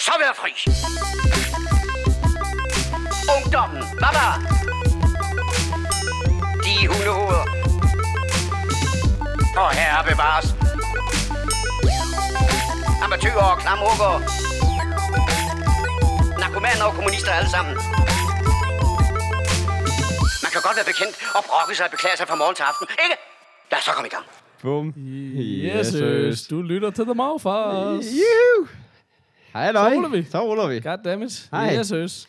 jeg så være fri. Ungdommen, baba. De hundehoveder. Og herre bevares. Amatøger og klamrukker. Narkomaner og kommunister alle sammen. Man kan godt være bekendt og brokke sig og beklage sig fra morgen til aften, ikke? Lad os så komme i gang. Bum. Jesus, du lytter til The Mouthfast. Juhu. Hej, Så ruller vi. Så ruller vi. Goddammit. Hej. Jesus.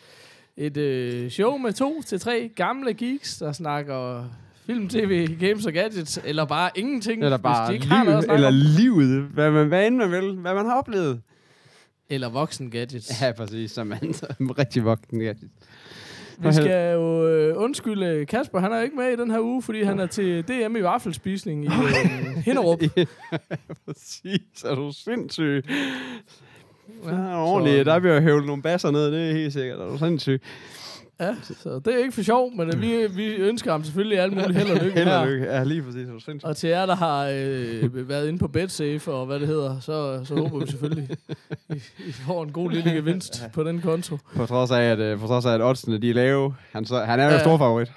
Et øh, show med to til tre gamle geeks, der snakker film, tv, games og gadgets, eller bare ingenting, Eller hvis bare de ikke har noget at liv, snakke eller om. livet. Hvad man, hvad end man vil. Hvad man har oplevet. Eller voksen gadgets. Ja, præcis. Som man som rigtig voksen. Ja. Vi skal jo øh, undskylde Kasper, han er ikke med i den her uge, fordi han er til DM i vaffelspisning i øh, Hinderup. præcis. Er du sindssyg? Ja, Ja, ordentligt. Der bliver høvlet nogle basser ned, det er helt sikkert. Er du sindssyg? Ja, så det er ikke for sjov, men vi, vi ønsker ham selvfølgelig alt muligt held og lykke Held og lykke. Ja, lige præcis. Er du sindssyg? Og til jer, der har øh, været inde på BetSafe og hvad det hedder, så, så håber vi selvfølgelig, I, I får en god lille gevinst på den konto. På trods af, at, øh, på trods af, at oddsene de er lave. Han, så, han er jo Ja. stor favorit.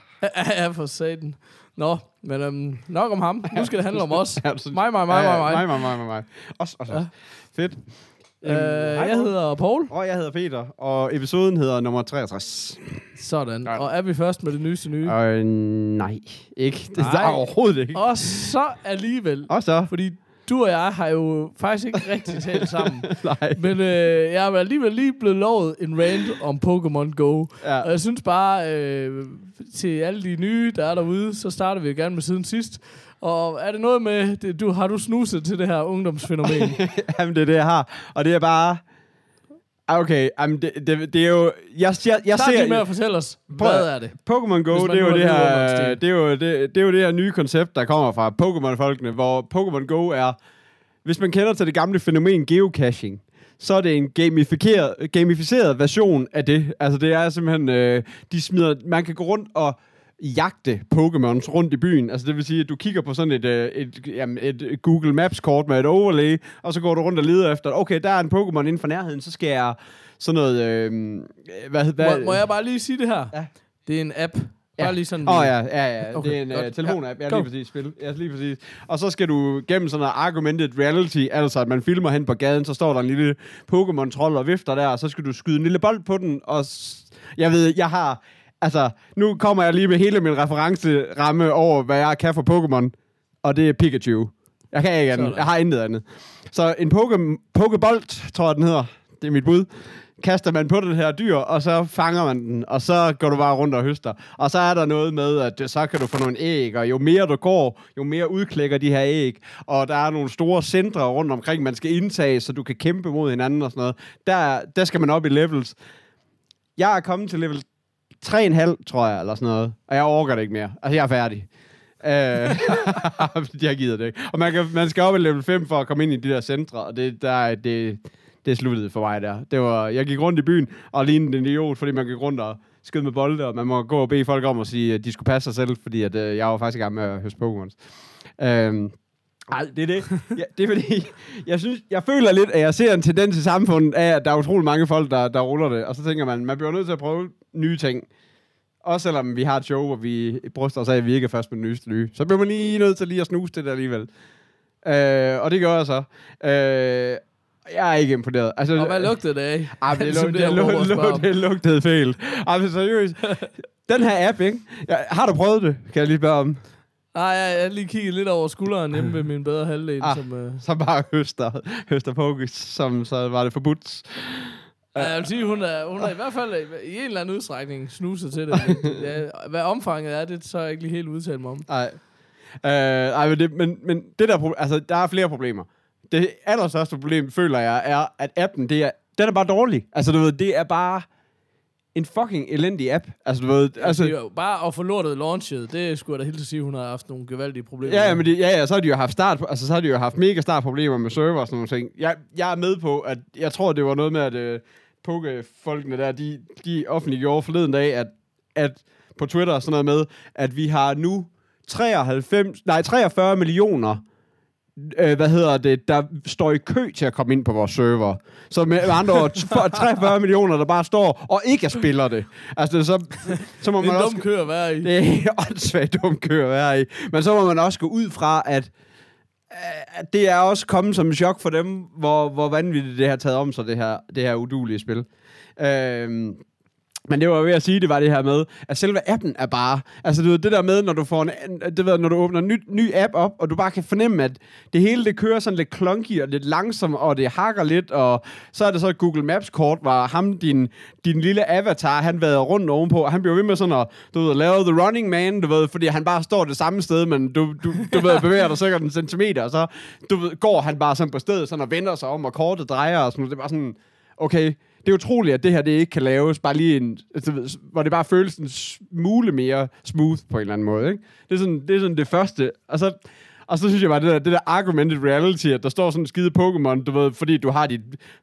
Ja, for satan. Nå, men øhm, nok om ham. Nu skal det handle om os. Ja, Mig, mig, mig, Ja, ja, mig, mig. mig, mig, mig, mig. Også, også. Ja. Ja. Fedt. Øh, hej, jeg hedder Paul. Og jeg hedder Peter, og episoden hedder nummer 63. Sådan. Ja. Og er vi først med det nyeste nye? Øh, nej, ikke. Det Nej. er overhovedet ikke. Og så alligevel. Og så? Fordi du og jeg har jo faktisk ikke rigtig talt sammen. Nej. Men øh, jeg er alligevel lige blevet lovet en rant om Pokémon Go. Ja. Og jeg synes bare, øh, til alle de nye, der er derude, så starter vi jo gerne med siden sidst. Og er det noget med, det, du, har du snuset til det her ungdomsfænomen? Jamen, det er det, jeg har. Og det er bare... Ah, Okay, jamen, det, det, det er jo... Jeg, jeg, jeg Start lige ser... med at fortælle os, Prøv hvad er det? Pokémon Go, det er, jo det, her, det, er jo det, det er jo det her nye koncept, der kommer fra Pokémon-folkene, hvor Pokémon Go er... Hvis man kender til det gamle fænomen geocaching, så er det en gamificeret, gamificeret version af det. Altså det er simpelthen, øh, de smider, man kan gå rundt og jagte Pokémons rundt i byen. Altså det vil sige, at du kigger på sådan et, øh, et, jamen, et Google Maps-kort med et overlay, og så går du rundt og leder efter, okay, der er en Pokémon inden for nærheden, så skal jeg sådan noget... Øh, hvad, hvad, Må, må jeg bare lige sige det her? Ja. Det er en app. Bare Ja. lige sådan. Åh oh, ja, ja, ja. Okay, det er en uh, telefonapp. Ja, Go. lige præcis. Spil. Ja, lige præcis. Og så skal du gennem sådan noget argumented reality, altså at man filmer hen på gaden, så står der en lille Pokémon-trold og vifter der, og så skal du skyde en lille bold på den, og jeg ved, jeg har... Altså, nu kommer jeg lige med hele min referenceramme over, hvad jeg kan for Pokémon, og det er Pikachu. Jeg kan ikke andet. Jeg har intet andet. Så en Poké- Pokebolt, tror jeg, den hedder. Det er mit bud kaster man på den her dyr, og så fanger man den, og så går du bare rundt og høster. Og så er der noget med, at så kan du få nogle æg, og jo mere du går, jo mere udklækker de her æg. Og der er nogle store centre rundt omkring, man skal indtage, så du kan kæmpe mod hinanden og sådan noget. Der, der skal man op i levels. Jeg er kommet til level 3,5, tror jeg, eller sådan noget. Og jeg overgår det ikke mere. Altså, jeg er færdig. Øh, jeg gider det ikke. Og man, kan, man skal op i level 5 for at komme ind i de der centre, og det, der, det, det sluttede for mig der. Det var, jeg gik rundt i byen og lignede en idiot, fordi man gik rundt og skød med bolde, og man må gå og bede folk om at sige, at de skulle passe sig selv, fordi at, øh, jeg var faktisk i gang med at høste Pokémons. Øh, ej, det er det. Ja, det er fordi, jeg, synes, jeg føler lidt, at jeg ser en tendens i samfundet af, at der er utrolig mange folk, der, der ruller det. Og så tænker man, man bliver nødt til at prøve nye ting. Også selvom vi har et show, hvor vi bryster os af, at vi ikke er først med den nyeste nye. Så bliver man lige nødt til lige at snuse det der alligevel. Øh, og det gør jeg så. Øh, jeg er ikke imponeret. Altså, Og hvad lugtede det af? Ah, det, lug, det lug, lug, det lugtede fejl. Ej, men seriøst. Den her app, ikke? Ja, har du prøvet det? Kan jeg lige spørge om? Nej, jeg, jeg har lige kigget lidt over skulderen hjemme ved min bedre halvdel, Ah. som... Øh, Så bare høster, høster pokes, som så var det forbudt. Ja, jeg vil sige, hun er, hun er i hvert fald i en eller anden udstrækning snuset til det. Ja, hvad omfanget er, det så er jeg ikke lige helt udtalt mig om. Nej. Øh, ej, men, det, men, men det der, altså, der er flere problemer. Det allerstørste problem, føler jeg, er, at appen, det er, den er bare dårlig. Altså, du ved, det er bare en fucking elendig app. Altså, du ved, Altså, altså... det er jo bare at få lortet launchet, det skulle jeg da helt til sige, hun har haft nogle gevaldige problemer. Ja, ja, men det, ja, ja, så har de jo haft start, altså så har de jo haft mega start problemer med server og sådan nogle ting. Jeg, jeg er med på, at jeg tror, det var noget med, at øh, Poke-folkene der, de, de offentliggjorde forleden dag, at, at på Twitter og sådan noget med, at vi har nu 93, nej, 43 millioner øh, hvad hedder det, der står i kø til at komme ind på vores server. Så med andre ord, for 43 millioner, der bare står og ikke spiller det. Altså, så, så må Det er man en også... dum kø at være i. Det er åndssvagt dum kø at være i. Men så må man også gå ud fra, at at det er også kommet som en chok for dem, hvor, hvor vanvittigt det har taget om sig, det her, det her udulige spil. Øhm, men det var ved at sige, det var det her med, at selve appen er bare... Altså, du ved, det der med, når du får en, det ved, når du åbner en ny, ny app op, og du bare kan fornemme, at det hele, det kører sådan lidt clunky og lidt langsomt, og det hakker lidt, og så er det så et Google Maps-kort, hvor ham, din, din lille avatar, han været rundt ovenpå, og han bliver ved med sådan at, du ved, lave the running man, du ved, fordi han bare står det samme sted, men du, du, du ved, bevæger dig sikkert en centimeter, og så du ved, går han bare sådan på stedet, sådan og vender sig om, og kortet drejer, og sådan noget. Det er bare sådan, okay, det er utroligt, at det her det ikke kan laves bare lige en, altså, hvor det bare føles en smule mere smooth på en eller anden måde. Ikke? Det, er sådan, det er sådan det første. Og så, og så synes jeg bare, det der, det der argumented reality, at der står sådan en skide Pokémon, du ved, fordi du har dit,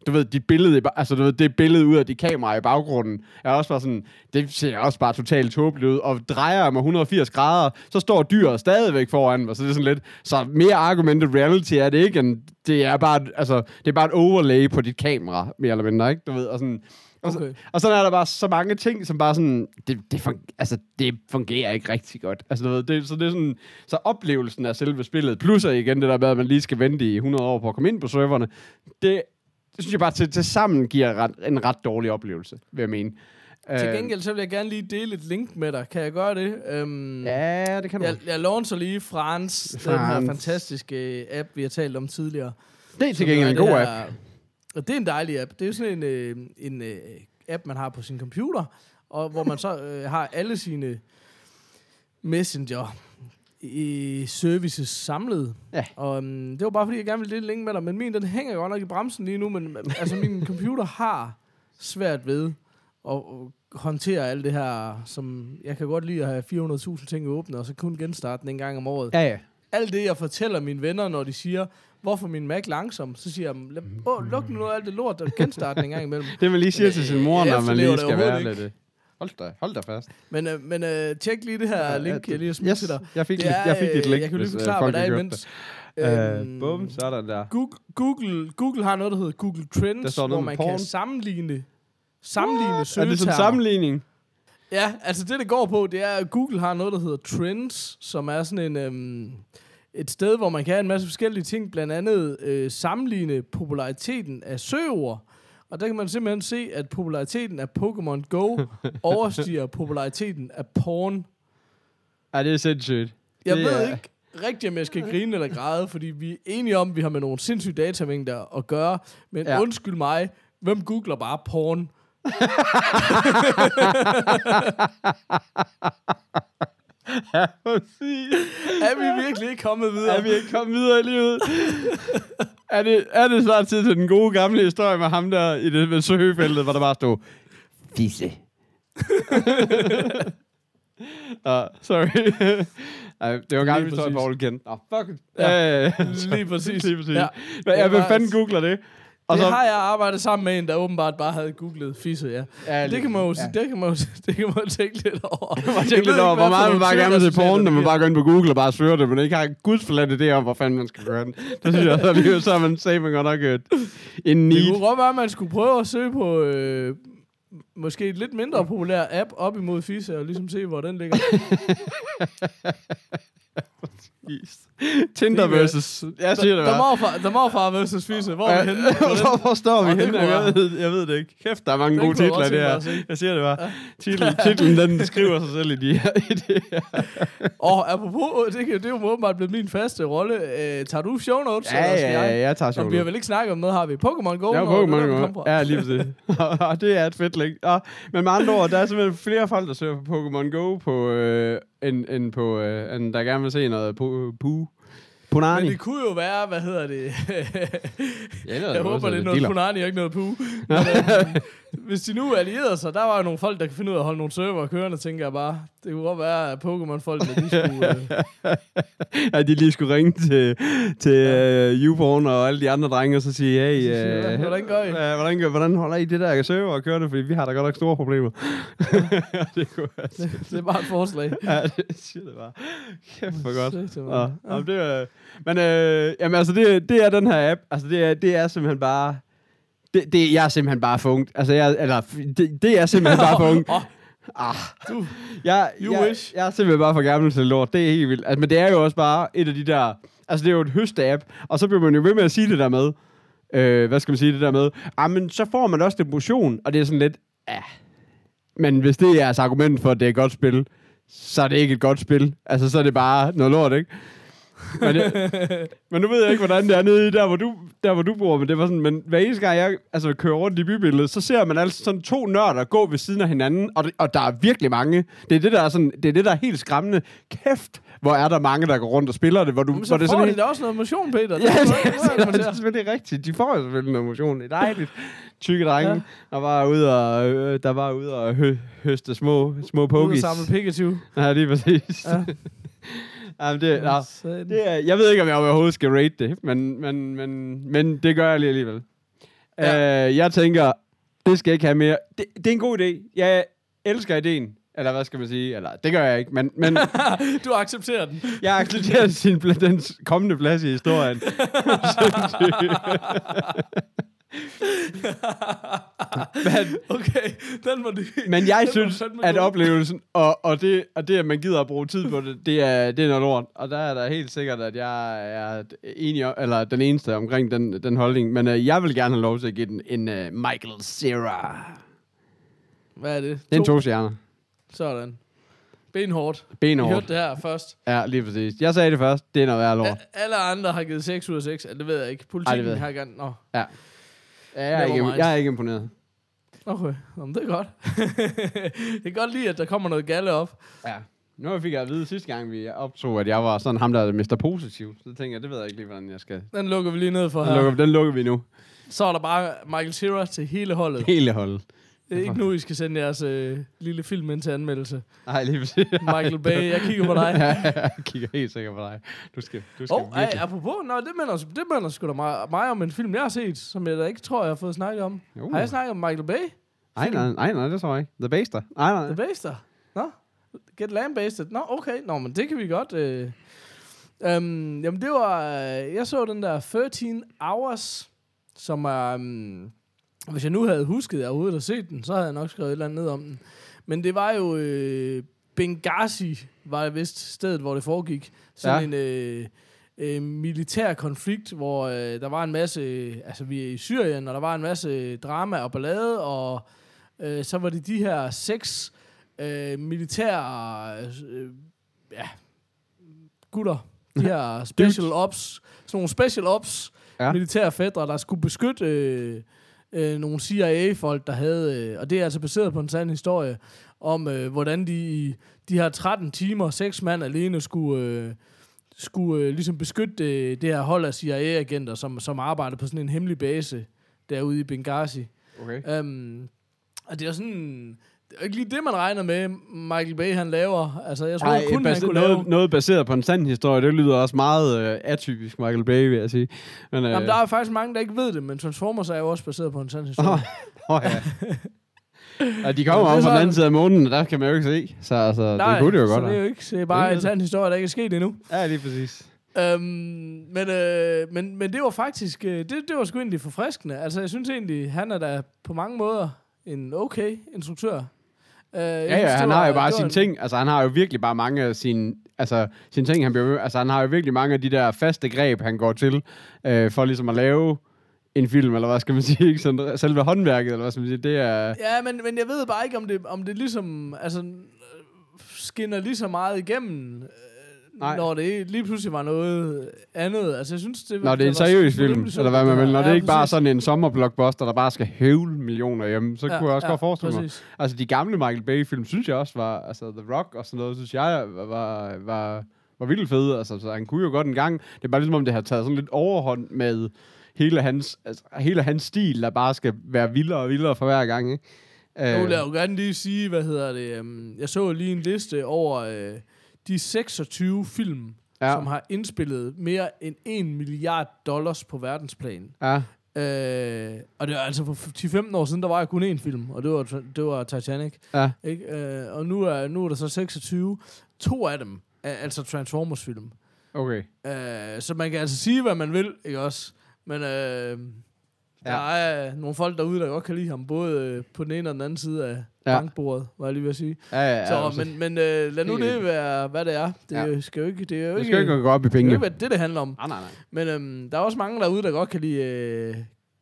du ved, dit billede, i altså du ved, det billede ud af dit kamera i baggrunden, er også bare sådan, det ser også bare totalt tåbeligt ud, og drejer jeg mig 180 grader, så står dyret stadigvæk foran mig, så det er sådan lidt, så mere argumented reality er det ikke, end det er bare, altså, det er bare et overlay på dit kamera, mere eller mindre, ikke? Du ved, og sådan, og, Okay. så, og sådan er der bare så mange ting, som bare sådan, det, det, fun, altså, det fungerer ikke rigtig godt. Altså, du ved, det, så det er sådan, så oplevelsen af selve spillet, plus igen det der med, at man lige skal vente i 100 år på at komme ind på serverne, det, det synes jeg bare til, til sammen giver ret, en ret dårlig oplevelse, vil jeg mene. Til Øh, gengæld, så vil jeg gerne lige dele et link med dig. Kan jeg gøre det? Øhm, Ja, det kan du. Jeg, jeg launcher lige Frans, den her fantastiske app, vi har talt om tidligere. det er til gengæld en god app. Og det er en dejlig app. Det er jo sådan en, øh, en øh, app, man har på sin computer, og hvor man så øh, har alle sine messenger i services samlet. Ja. Og um, det var bare fordi, jeg gerne ville dele link med dig, men min, den hænger godt nok i bremsen lige nu, men altså min computer har svært ved at, at håndtere alt det her, som jeg kan godt lide at have 400.000 ting åbne, og så kun genstarte den en gang om året Ja, ja. Alt det, jeg fortæller mine venner, når de siger, hvorfor min Mac langsom, så siger jeg, "Lad- åh, luk nu noget af alt det lort, der genstarte en gang imellem. Det man lige siger til sin mor, når man lige det skal være lidt... øh, Hold da, hold da fast. Men, øh, men øh, tjek lige det her link, jeg lige har smidt yes, til dig. jeg fik, Det lidt, jeg fik dit øh, link, Jeg kan lige øh, forklare, hvad der er imens. hørte Øhm, det. Øh, bum, sådan der. Google, Google, Google har noget, der hedder Google Der Trends, noget hvor man porn. kan sammenligne, sammenligne Er det søgetermer. sådan en sammenligning? Ja, altså det, det går på, det er, at Google har noget, der hedder Trends, som er sådan en, øhm, et sted, hvor man kan have en masse forskellige ting, blandt andet øh, sammenligne populariteten af søgeord. Og der kan man simpelthen se, at populariteten af Pokémon Go overstiger populariteten af porn. Ja, det er sindssygt. Jeg Det ved er- ikke rigtig, om jeg skal grine eller græde, fordi vi er enige om, at vi har med nogle sindssyge datamængder at gøre. Men ja. undskyld mig, hvem googler bare porn? Er vi virkelig ikke kommet videre? Er vi ikke kommet videre i livet? er, det, er det snart tid til den gode gamle historie med ham der i det med søgefeltet, hvor der bare stod Fisse. uh, sorry. Ej, det var gammel historie, præcis. Paul kendte. Nå, fuck. Ja. Øh, Lige præcis. Lige præcis. Ja. Ja. Men, ja, Det hvem var- fanden googler det? Og det så, har jeg arbejdet sammen med en, der åbenbart bare havde googlet fisse, ja. ja, Det kan man jo, ja. det kan man jo, det kan man jo tænke lidt over. Jeg tænkte lidt over, hvor meget man bare gerne vil se porn, når man bare går ind på Google og bare søger det, men ikke har gudsforladt idé om, hvor fanden man skal gøre den. Det synes jeg, så, lige, så er man safe godt nok et, en Det need. kunne godt være, at man skulle prøve at søge på øh, måske et lidt mindre populær app op imod fisse, og ligesom se, hvor den ligger. Tinder Det er- versus... Jeg siger det bare. der morfar versus fisse. Hvor er vi henne? hvor, står vi henne? Jeg ved, jeg ved det ikke. Kæft, der er mange gode titler det her. Jeg siger det bare. Titlen, titlen den skriver sig selv i, de her, i det her. Og apropos, det, det er jo åbenbart blevet min faste rolle. Øh, tager du show notes? Ja, ja, jeg? ja, jeg tager Og sjovt. vi har vel ikke snakket om noget, har vi? Pokémon Go? Ja, Pokémon Go. Ja, lige præcis. Det er et fedt link. Men med andre ord, der er simpelthen flere folk, der søger på Pokémon Go, på, øh, end, end, på, øh, end der gerne vil se noget på, på Punani. Men det kunne jo være, hvad hedder det? Ja, det jeg håber, det er noget dealer. Punani ikke noget Pu. Hvis de nu allierede sig, der var jo nogle folk, der kan finde ud af at holde nogle server kørende, tænker jeg bare. Det kunne godt være, at Pokémon-folk, de skulle... Øh, at de lige skulle ringe til, til ja. uh, YouPorn og alle de andre drenge, og så sige, hey, Så siger uh, "Hvordan gør I?" Uh, hvordan, gør, hvordan holder I det der server og kørende, fordi vi har da godt nok store problemer. det kunne være det, det er bare et forslag. Ja, det siger det bare. Kæft for godt. Mig. Ja. Ja. Ja. Det, er, Men øh, jamen, altså, det, det er den her app. Altså, det er, det er simpelthen bare... Det, det, jeg er simpelthen bare for. Altså, jeg, eller, det, det er simpelthen bare for Ah, du, jeg, You jeg, wish. jeg er simpelthen bare for gammel til lort. Det er helt vildt. Altså, men det er jo også bare et af de der... Altså, det er jo et høste-app. Og så bliver man jo ved med at sige det der med... Øh, hvad skal man sige det der med? Ah, men så får man også det motion. Og det er sådan lidt... Ah. Men hvis det er jeres argument for, at det er et godt spil, så er det ikke et godt spil. Altså, så er det bare noget lort, ikke? Men, det, men nu ved jeg ikke, hvordan det er nede i der, hvor du, der, hvor du bor, men det var sådan, men hver eneste gang, jeg altså, kører rundt i bybilledet, så ser man altså sådan to nørder gå ved siden af hinanden, og, det, og der er virkelig mange. Det er det, der er, sådan, det er det, der er helt skræmmende. Kæft, hvor er der mange, der går rundt og spiller det, hvor du... men så hvor det er får sådan de helt- da også noget motion, Peter. Ja, det, må- det, jeg det, det, kommentere. er selvfølgelig rigtigt. De får jo selvfølgelig noget motion. Det er dejligt. Tykke drenge, Ja. ja. der var ude og, øh, der var ude og hø, høste små, små Ude pokies. og samle Pikachu. Ja, lige præcis. Ja. Ja. Jamen, det, Sådan. det er, jeg ved ikke, om jeg overhovedet skal rate det, men, men, men, men det gør jeg lige alligevel. Ja. Øh, jeg tænker, det skal jeg ikke have mere. Det, det er en god idé. Jeg elsker ideen. Eller hvad skal man sige? Eller, det gør jeg ikke, men, men Du accepterer den. jeg accepterer sin, den kommende plads i historien. men, Okay, den må du... men jeg den synes, at gå. oplevelsen, og, og, det, og det, at man gider at bruge tid på det, det er, det er noget lort. Og der er der helt sikkert, at jeg er enig, eller den eneste omkring den, den holdning. Men uh, jeg vil gerne have lov til at give den en uh, Michael Cera. Hvad er det? Det er en to stjerner. Sådan. Benhårdt. Benhårdt. hørte det her først. Ja, lige præcis. Jeg sagde det først. Det er noget værd lort. Alle andre har givet 6 ud af 6. Det ved jeg ikke. Politikken Ej, det ved jeg. har gerne... Nå, Ja. Ja, jeg, er ikke, jeg er ikke imponeret. okay. Jamen, det er godt. det er godt lige, at der kommer noget galle op. Ja. Nu fik jeg at vide sidste gang, vi optog, at jeg var sådan ham, der er Mr. Positiv. Så tænker jeg, det ved jeg ikke lige, hvordan jeg skal... Den lukker vi lige ned for Den her. lukker, den lukker vi nu. Så er der bare Michael Cera til hele holdet. Hele holdet. Det er ikke nu, I skal sende jeres øh, lille film ind til anmeldelse. Nej, lige præcis. Michael Bay, jeg kigger på dig. Ja, jeg kigger helt sikkert på dig. Du skal, du skal oh, virkelig... apropos, nå, det minder, det minder sgu da mig, mig om en film, jeg har set, som jeg da ikke tror, jeg har fået snakket om. Uh. Har jeg snakket om Michael Bay? Nej, nej, nej, nej, det tror jeg ikke. The Baster. Nej, nej. The Baster? Nå? Get Land-based? Nå, okay. Nå, men det kan vi godt. Øh. Um, jamen, det var... Øh, jeg så den der 13 Hours, som er... Um, hvis jeg nu havde husket, at jeg overhovedet havde set den, så havde jeg nok skrevet et eller andet ned om den. Men det var jo... Øh, Benghazi var det vist stedet, hvor det foregik. Sådan ja. en... Øh, øh, militær konflikt, hvor øh, der var en masse, altså vi er i Syrien, og der var en masse drama og ballade, og øh, så var det de her seks øh, militære øh, ja, gutter, de her special ops, sådan nogle special ops. Ja. militære fædre, der skulle beskytte øh, øh, nogle CIA-folk, der havde, øh, og det er altså baseret på en sand historie, om øh, hvordan de i de her 13 timer, seks mand alene skulle... Øh, skulle øh, ligesom beskytte øh, det her hold af CIA-agenter, som, som arbejder på sådan en hemmelig base derude i Benghazi. Okay. Um, og det er sådan... Det er ikke lige det, man regner med, Michael Bay han laver. Altså, jeg tror Ej, kun, han bas- kunne lave... noget, noget baseret på en sand historie, det lyder også meget øh, atypisk Michael Bay, vil jeg sige. Men, øh, Jamen, der er faktisk mange, der ikke ved det, men Transformers er jo også baseret på en sand historie. Åh, oh, ja. og de kommer er om fra den anden side af månen, og der kan man jo ikke se. Så altså, det kunne det jo godt. det er jo ikke, det er bare Det er en sand historie, der ikke er sket endnu. Ja, lige præcis. Øhm, men, øh, men, men det var faktisk, øh, det, det var sgu egentlig forfriskende. Altså, jeg synes egentlig, han er da på mange måder en okay instruktør. Øh, Ja, ja, han har jo bare sine ting. Altså, han har jo virkelig bare mange af sine, altså, sine ting, han bliver Altså, han har jo virkelig mange af de der faste greb, han går til, øh, for ligesom at lave en film, eller hvad skal man sige, ikke? Sådan, selve håndværket, eller hvad skal man sige, det er... Ja, men, men jeg ved bare ikke, om det, om det ligesom altså, skinner lige så meget igennem, Nej. når det lige pludselig var noget andet. Altså, jeg synes, det, Når det er en seriøs film, eller hvad man vil. Når ja, det er ikke bare præcis. sådan en sommerblockbuster, der bare skal hævle millioner hjem, så Ja, kunne jeg også ja, godt forestille mig. præcis. Altså, de gamle Michael Bay-film, synes jeg også var, altså The Rock og sådan noget, synes jeg var, var, var, var vildt fede. Altså, så han kunne jo godt en gang. Det er bare ligesom, om det har taget sådan lidt overhånd med hele hans, altså, hele hans stil, der bare skal være vildere og vildere for hver gang, ikke? Nu vil jeg Øh, jo gerne lige sige, hvad hedder det, um, jeg så lige en liste over øh, de 26 film, ja. Ja. som har indspillet mere end 1 milliard dollars på verdensplan. ja, Øh, og det var altså for 10-15 år siden, der var jeg kun én film, og det var, det var Titanic. ja, Ikke? Øh, og nu er, nu er der så 26. To af dem er altså Transformers-film. Okay. Øh, så man kan altså sige, hvad man vil, ikke også? Men øh, der er nogle folk derude, der godt kan lide ham, både øh, på den ene og den anden side af Ja. bankbordet, var jeg lige ved at sige. Ja, ja, ja, så, altså, men men øh, lad nu det være, hvad det er. Det Ja. skal jo ikke, det er jo det skal ikke gå op i det, er jo penge. ikke det, det handler om. Nej, nej, nej. Men øhm, der er også mange derude, der godt kan lide øh,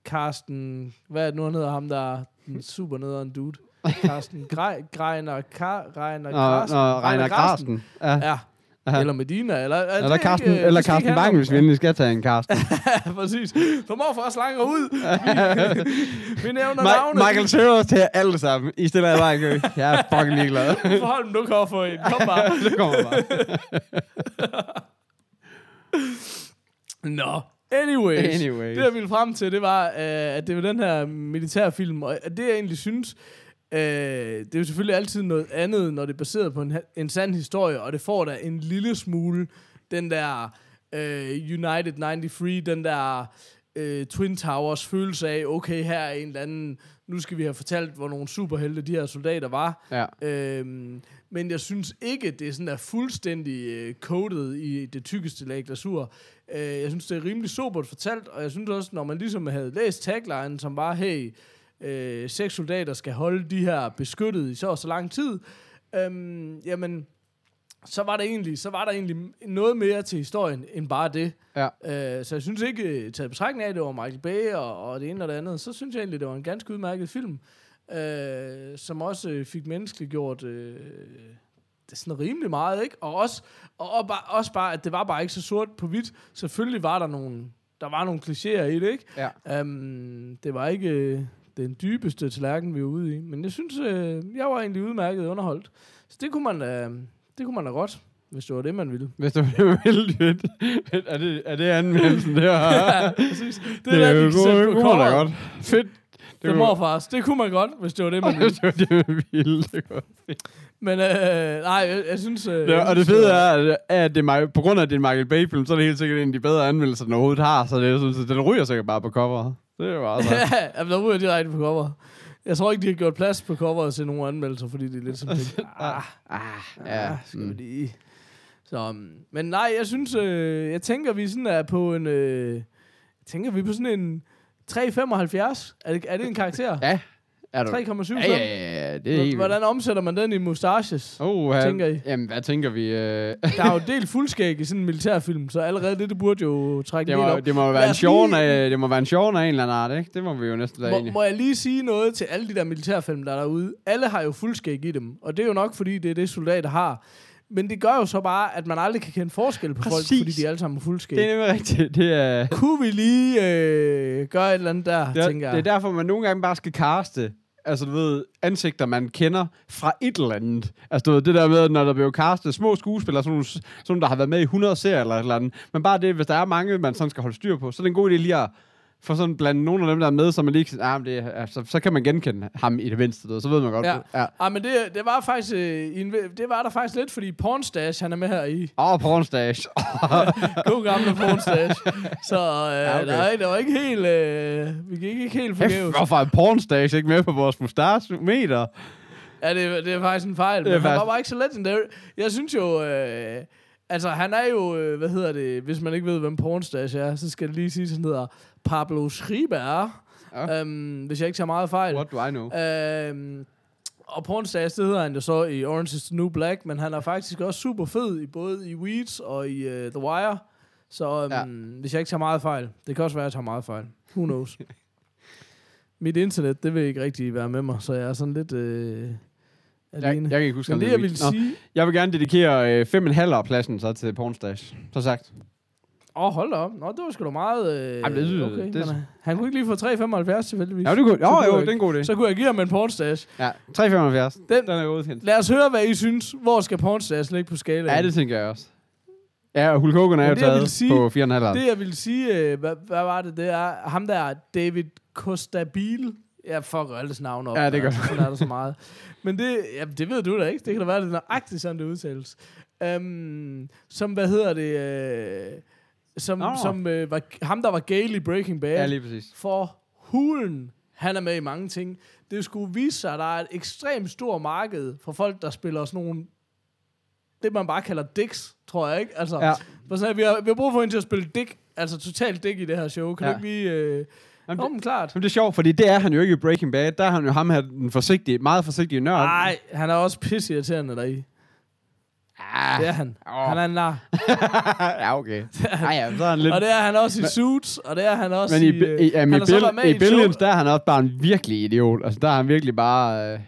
Carsten... Hvad er det nu, han hedder ham, der er den super nederen dude? Carsten Grej, Greiner, Kar, Reiner Nå, Carsten. nå, Reiner Karsten. Ja. Ja. Ja. Eller Medina, eller... er Eller det Karsten, ikke, eller handle Bang, hvis vi endelig skal tage en Karsten. Ja, præcis. For morfar er slanger ud. Vi, vi nævner Ma- navne. Michael Søger til alle sammen. I stiller jer bare kø. Jeg er fucking ligeglad. Forhold du kan få en. Kom bare. det kommer bare. Nå. Anyways, Anyways. det jeg ville frem til, det var, øh, at det var den her militærfilm, og det jeg egentlig synes, øh, det er jo selvfølgelig altid noget andet, når det er baseret på en, en sand historie, og det får da en lille smule den der øh, United 93, den der øh, Twin Towers følelse af, okay, her er en eller anden, nu skal vi have fortalt, hvor nogle superhelte de her soldater var, Ja. Øhm, men jeg synes ikke, det er sådan der fuldstændig øh, coded i det tykkeste lag glasur. Øh, jeg synes, det er rimelig sobert fortalt, og jeg synes også, når man ligesom havde læst tagline, som var, hey, øh, seks soldater skal holde de her beskyttet i så og så lang tid, øhm, jamen, så var der egentlig, så var der egentlig noget mere til historien end bare det. Ja. Øh, så jeg synes ikke, øh, taget betragtning af, at det var Michael Bay og, og det ene og det andet, så synes jeg egentlig, det var en ganske udmærket film, øh, som også øh, fik menneskeliggjort øh, det er sådan rimelig meget, ikke? Og også, og, og bare, også bare, at det var bare ikke så sort på hvidt. Selvfølgelig var der nogle, der var nogle klichéer i det, ikke? Ja. Um, det var ikke øh, den dybeste tallerken, vi var ude i. Men jeg synes, øh, jeg var egentlig udmærket underholdt. Så det kunne man da, det kunne man da godt, hvis det var det, man ville. Hvis du vil det. Er det, er det anmeldelsen der? ja, præcis. Det, det er der, vi kan på godt. Det. Fedt. Det, det morfars. Det kunne man godt, hvis det var det, man ville. det var det, man ville. Det var. Men øh, nej, jeg, jeg synes... Øh, Det, jeg og det synes, fede var- er, at at det er, på grund af, at det er en Michael Bay-film, så er det helt sikkert en af de bedre anmeldelser, den overhovedet har. Så det, er sådan, så den ryger sikkert bare på coveret. Det var altså... Ja, jamen, der ryger direkte på cover. Jeg tror ikke, de har gjort plads på coveret til nogle anmeldelser, fordi det er lidt som det. Ah, ah, ja, skal vi mm. lige... Så, um, men nej, jeg synes, øh, jeg tænker, vi sådan er på en... Øh, jeg tænker, vi er på sådan en 3,75. Er det, er det en karakter? Ja. Er du? 3,75? Ja, ja, ja, ja, det er helt Hvordan omsætter man den i mustaches? Oh, ja. tænker I? Jamen, hvad tænker vi? Øh, Der er jo delt fuldskæg i sådan en militærfilm, så allerede det, det burde jo trække det, må, op. det må være en sjov lige- det må være en sjov af en eller anden art, ikke? Det må vi jo næsten være Må, enige. må jeg lige sige noget til alle de der militærfilm, der er derude? Alle har jo fuldskæg i dem, og det er jo nok, fordi det er det, soldater har. Men det gør jo så bare, at man aldrig kan kende forskel på folk, Præcis. fordi de alle sammen har fuldskæg. Det er nemlig rigtigt. Det er, Kunne vi lige øh, gøre et eller andet der, det, er, tænker det jeg. er derfor, man nogle gange bare skal kaste altså du ved, ansigter, man kender fra et eller andet. Altså du ved, det der med, når der bliver castet små skuespillere, sådan nogle, sådan nogle, der har været med i 100 serier eller et eller andet. Men bare det, hvis der er mange, man sådan skal holde styr på, så er det en god idé lige at få sådan blandt nogle af dem, der er med, så man lige kan, ah, men det, er- altså, så kan man genkende ham i det du ved, så ved man godt. Ja. ja. Ah, men det, det var faktisk øh, det var der faktisk lidt, fordi Pornstash, han er med her i. Åh, oh, pornstash. God gamle Pornstash. Så øh, Ja, okay. nej, det var ikke helt... Øh, vi gik ikke helt forgæves. hvorfor er pornstash ikke med på vores mustache-meter? Ja, det, det er faktisk en fejl. Men er han var faktisk- bare ikke så legendary. Jeg synes jo... Øh, altså, han er jo... Øh, hvad hedder det? Hvis man ikke ved, hvem Pornstash er, så skal det lige sige, at han hedder Pablo Schreiber. Ja. Øhm, hvis jeg ikke tager meget fejl. What do I know? Øhm, og Pornstash, det hedder han jo så i Orange is the New Black, men han er faktisk også super fed i både i Weeds og i uh, The Wire. Så øhm, Ja. hvis jeg ikke tager meget fejl. Det kan også være, at jeg tager meget fejl. Who knows? Mit internet, det vil ikke rigtig være med mig, så jeg er sådan lidt øh, Jeg, alene. jeg kan ikke huske, men det, jeg vil. Nå, sige... Jeg vil gerne dedikere øh, fem en halv pladsen så til pornstash. Så sagt. Åh, oh, hold da op. Nå, det var sgu da meget... Øh, Jamen, det jeg- okay, det- men, øh, han kunne ikke lige få 3,75 tilfældigvis. Ja, det kunne, jo, jo, jeg- det er en god idé. Så kunne jeg give ham en pornstash. Ja, 375. Den- Den, er godkendt. Lad os høre, hvad I synes. Hvor skal pornstash ligge på skalaen? Ja, det tænker jeg også. Ja, og Hulk Hogan er jo jeg taget sige- på 4,5. Det, jeg vil sige, øh, hvad, hvad var det, det er, ham der, David Costabil, jeg fucker alles navn op. Ja, det gør altså, Sådan er der så meget. Men det, ja, det ved du da ikke. Det kan da være, det er nøjagtigt sådan, det udtales. Um, som, hvad hedder det, øh, som, Nå. som øh, var, ham, der var Gale i Breaking Bad. Ja, lige præcis. For hulen, han er med i mange ting. Det skulle vise sig, at der er et ekstremt stort marked for folk, der spiller sådan nogle det, man bare kalder dicks, tror jeg, ikke? Altså, Ja. sådan, at vi, har, vi har brug for en til at spille dick, altså totalt dick i det her show. Kan ja. du ikke lige... Øh... Jamen, Nå, men klart. Men det er sjovt, fordi det er han jo ikke i Breaking Bad. Der er han jo ham her, den forsigtige, meget forsigtige nørd. Nej, han er også pisseirriterende deri. Ah, Det er han. Åh. Han er en nar. ja, okay. Ja, ja, så er han lidt... Og det er han også i Suits, og det er han også Men i, i... øh, i, jamen, han i, med i et Billions, der er han også bare en virkelig idiot. Altså, der er han virkelig bare... Øh,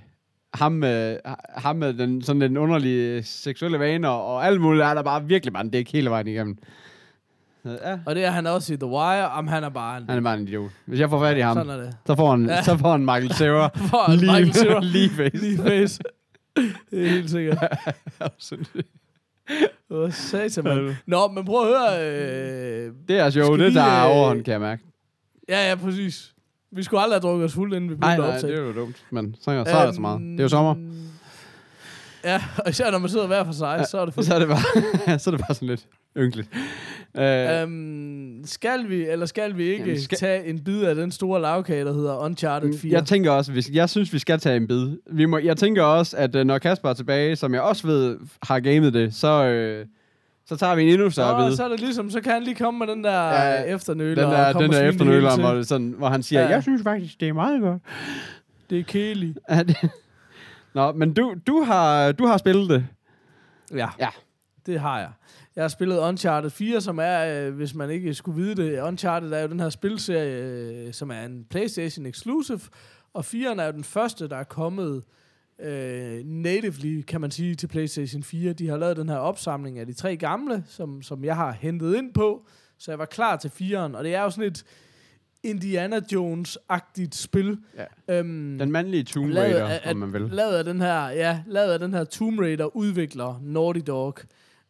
ham med, ham med den, sådan den underlige seksuelle vaner, og alt muligt er der bare virkelig bare en dæk hele vejen igennem. Ja, Og det er han også i The Wire. Om han er bare en... han er bare en idiot. Hvis jeg får fat i ham, Sådan er det. så får han, Ja. så får han Michael Cera For Michael Cera. lige face. Lige face. Det er helt sikkert. Åh, satan, mand. Nå, men prøv at høre... Øh... det er sjovt, Skal det der er øh, overhånd, kan jeg mærke. Ja, ja, præcis. Vi skulle aldrig have drukket os fuld, inden vi Nej, begyndte at nej, optage. det er jo dumt. Men så, så er det så meget. Det er jo sommer. Ja, og især når man sidder hver for sig, ja, så er det fedt. Så er det bare, så er det bare sådan lidt ynkeligt. Øh, Øhm, skal vi, eller skal vi ikke Jamen, skal- tage en bid af den store lavkage, der hedder Uncharted 4? Jeg tænker også, hvis, jeg synes, vi skal tage en bid. Vi må, jeg tænker også, at øh, når Kasper er tilbage, som jeg også ved har gamet det, så, øh, så tager vi en endnu større bid. så er det ligesom, så kan han lige komme med den der Ja, efternøler. Den der, den der efternøler, hvor, sådan, hvor han siger, ja. Jeg synes faktisk, det er meget godt. Det er kedeligt. Ja, det- Nå, men du, du, har, du har spillet det. Ja. Ja. Det har jeg. Jeg har spillet Uncharted 4, som er, øh, hvis man ikke skulle vide det, Uncharted er jo den her spilserie, øh, som er en PlayStation exclusive, og 4'eren er jo den første, der er kommet øh, natively, kan man sige, til PlayStation 4. De har lavet den her opsamling af de tre gamle, som, som jeg har hentet ind på, så jeg var klar til 4'eren, og det er jo sådan et Indiana Jones-agtigt spil. Ja. Øhm, Den mandlige Tomb Raider, af- om man vil. Lavet af den her, ja, lavet af den her Tomb Raider udvikler Naughty Dog,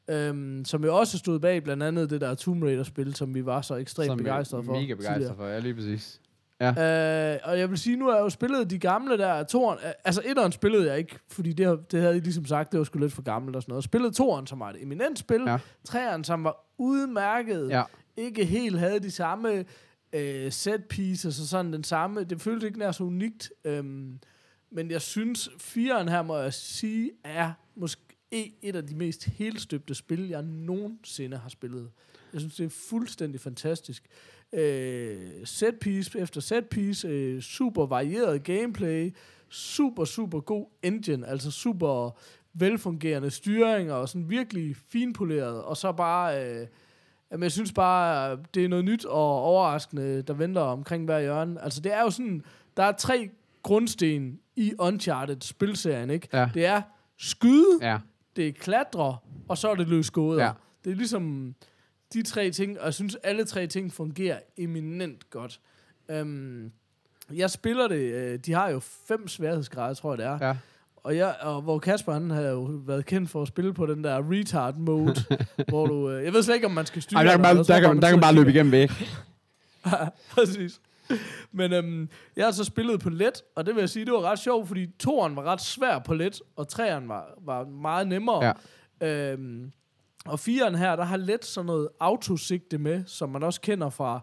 øhm, som jo også stod bag blandt andet det der Tomb Raider-spil, som vi var så ekstremt Som jeg begejstrede for. Mega begejstret tidligere. for, ja, lige præcis. Øh, og jeg vil sige, nu har jeg jo spillet de gamle der, toren, altså etteren spillede jeg ikke, fordi det, det havde I ligesom sagt, det var sgu lidt for gammelt og sådan noget. Spillede toren, som var et eminent spil, Ja. ja. treeren, som var udmærket, Ja. ikke helt havde de samme øh, set pieces altså og sådan den samme. Det føltes ikke nær så unikt. Øhm, men jeg synes, firen her, må jeg sige, er måske et af de mest helstøbte spil, jeg nogensinde har spillet. Jeg synes, det er fuldstændig fantastisk. Øh, set piece efter set piece, øh, super varieret gameplay, super, super god engine, altså super velfungerende styring og sådan virkelig finpoleret, og så bare... Øh, Jamen, jeg synes bare, det er noget nyt og overraskende, der venter omkring hver hjørne. Altså, det er jo sådan, der er tre grundsten i Uncharted spilserien, ikke? Ja. Det er skyde, Ja. det er klatre, og så er det løs gåder. Ja. Det er ligesom de tre ting, og jeg synes, alle tre ting fungerer eminent godt. Um, jeg spiller det, øh, de har jo fem sværhedsgrader, tror jeg det er. Ja. Og, jeg, og hvor Kasper, han har jo været kendt for at spille på den der retard mode, hvor du, øh, jeg ved slet ikke, om man skal styre Ej, der kan bare, der tror kan, man der kan bare løbe igennem væk. Præcis. Men øhm, jeg har så spillet på let, og det vil jeg sige, det var ret sjovt, fordi toeren var ret svær på let, og treeren var, var meget nemmere. Ja. Øhm, og fireren her, der har let sådan noget autosigte med, som man også kender fra,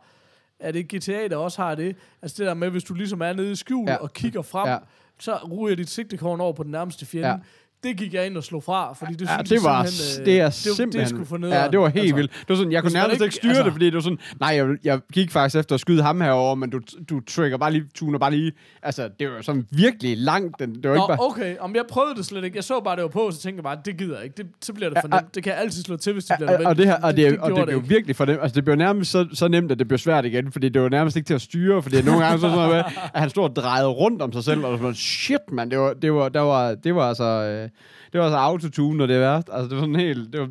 er det GTA, der også har det? Altså det der med, hvis du ligesom er nede i skjul Ja. ja. og kigger frem, Ja så så jeg dit sigtekorn over på den nærmeste fjende. Ja. Det gik jeg ind og slog fra, fordi det Ja, synes det var, simpelthen, øh, det er det, simpelthen... det, ned. Ja, det var helt vildt. Det var sådan, jeg kunne nærmest ikke- ikke styre altså- det, fordi det var sådan, nej, jeg, jeg gik faktisk efter at skyde ham herover, men du, du trigger bare lige, tuner bare lige, altså, det var sådan virkelig langt, den, det var Nå, ikke bare... okay. Om jeg prøvede det slet ikke. Jeg så bare, det var på, så tænkte jeg bare, det gider jeg ikke. Det, så bliver det for nemt. Det kan jeg altid slå til, hvis det bliver nødvendigt. og det, her, og det, det, og det gjorde blev virkelig for dem. Altså, det blev nærmest så, så nemt, at det blev svært igen, fordi det var nærmest ikke til at styre, fordi nogle gange så sådan noget at han stod og drejede rundt om sig selv, og sådan, shit, man, det var, det var, der var, det var altså, øh, det var altså autotune, når det er værst. Altså, det var sådan helt, det var,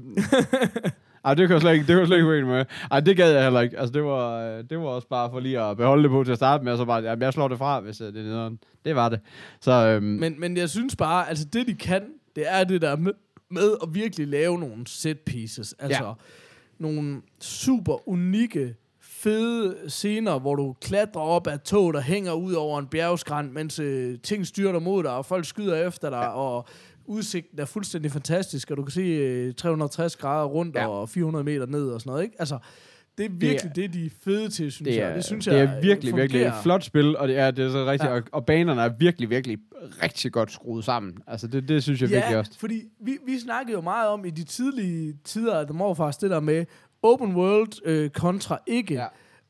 ej, det kunne jeg slet ikke, det kunne jeg slet ikke med. Ej, det gad jeg heller ikke. Altså, det var, øh, det var også bare for lige at beholde det på til at starte med, og så bare, jamen, jeg slår det fra, hvis øh, det er nederen. Det var det. Så, øhm, Men, men jeg synes bare, altså det de kan, det er det der med, med at virkelig lave nogle set pieces. Altså Ja. nogle super unikke, fede scener, hvor du klatrer op af tog, der hænger ud over en bjergskrænt, mens øh, ting styrter mod dig, og folk skyder efter dig, ja. og udsigten er fuldstændig fantastisk, og du kan se øh, 360 grader rundt Ja. og 400 meter ned og sådan noget, ikke? Altså, det er virkelig det, de er fede til, synes Det jeg. er, Det synes det jeg er virkelig, virkelig et fungerer. flot spil, og det er, det er så rigtigt, Ja. og, og banerne er virkelig, virkelig rigtig godt skruet sammen. Altså, det, det synes jeg virkelig Ja, også. fordi vi, vi snakkede jo meget om i de tidlige tider Morfars, det der med open world øh, kontra ikke.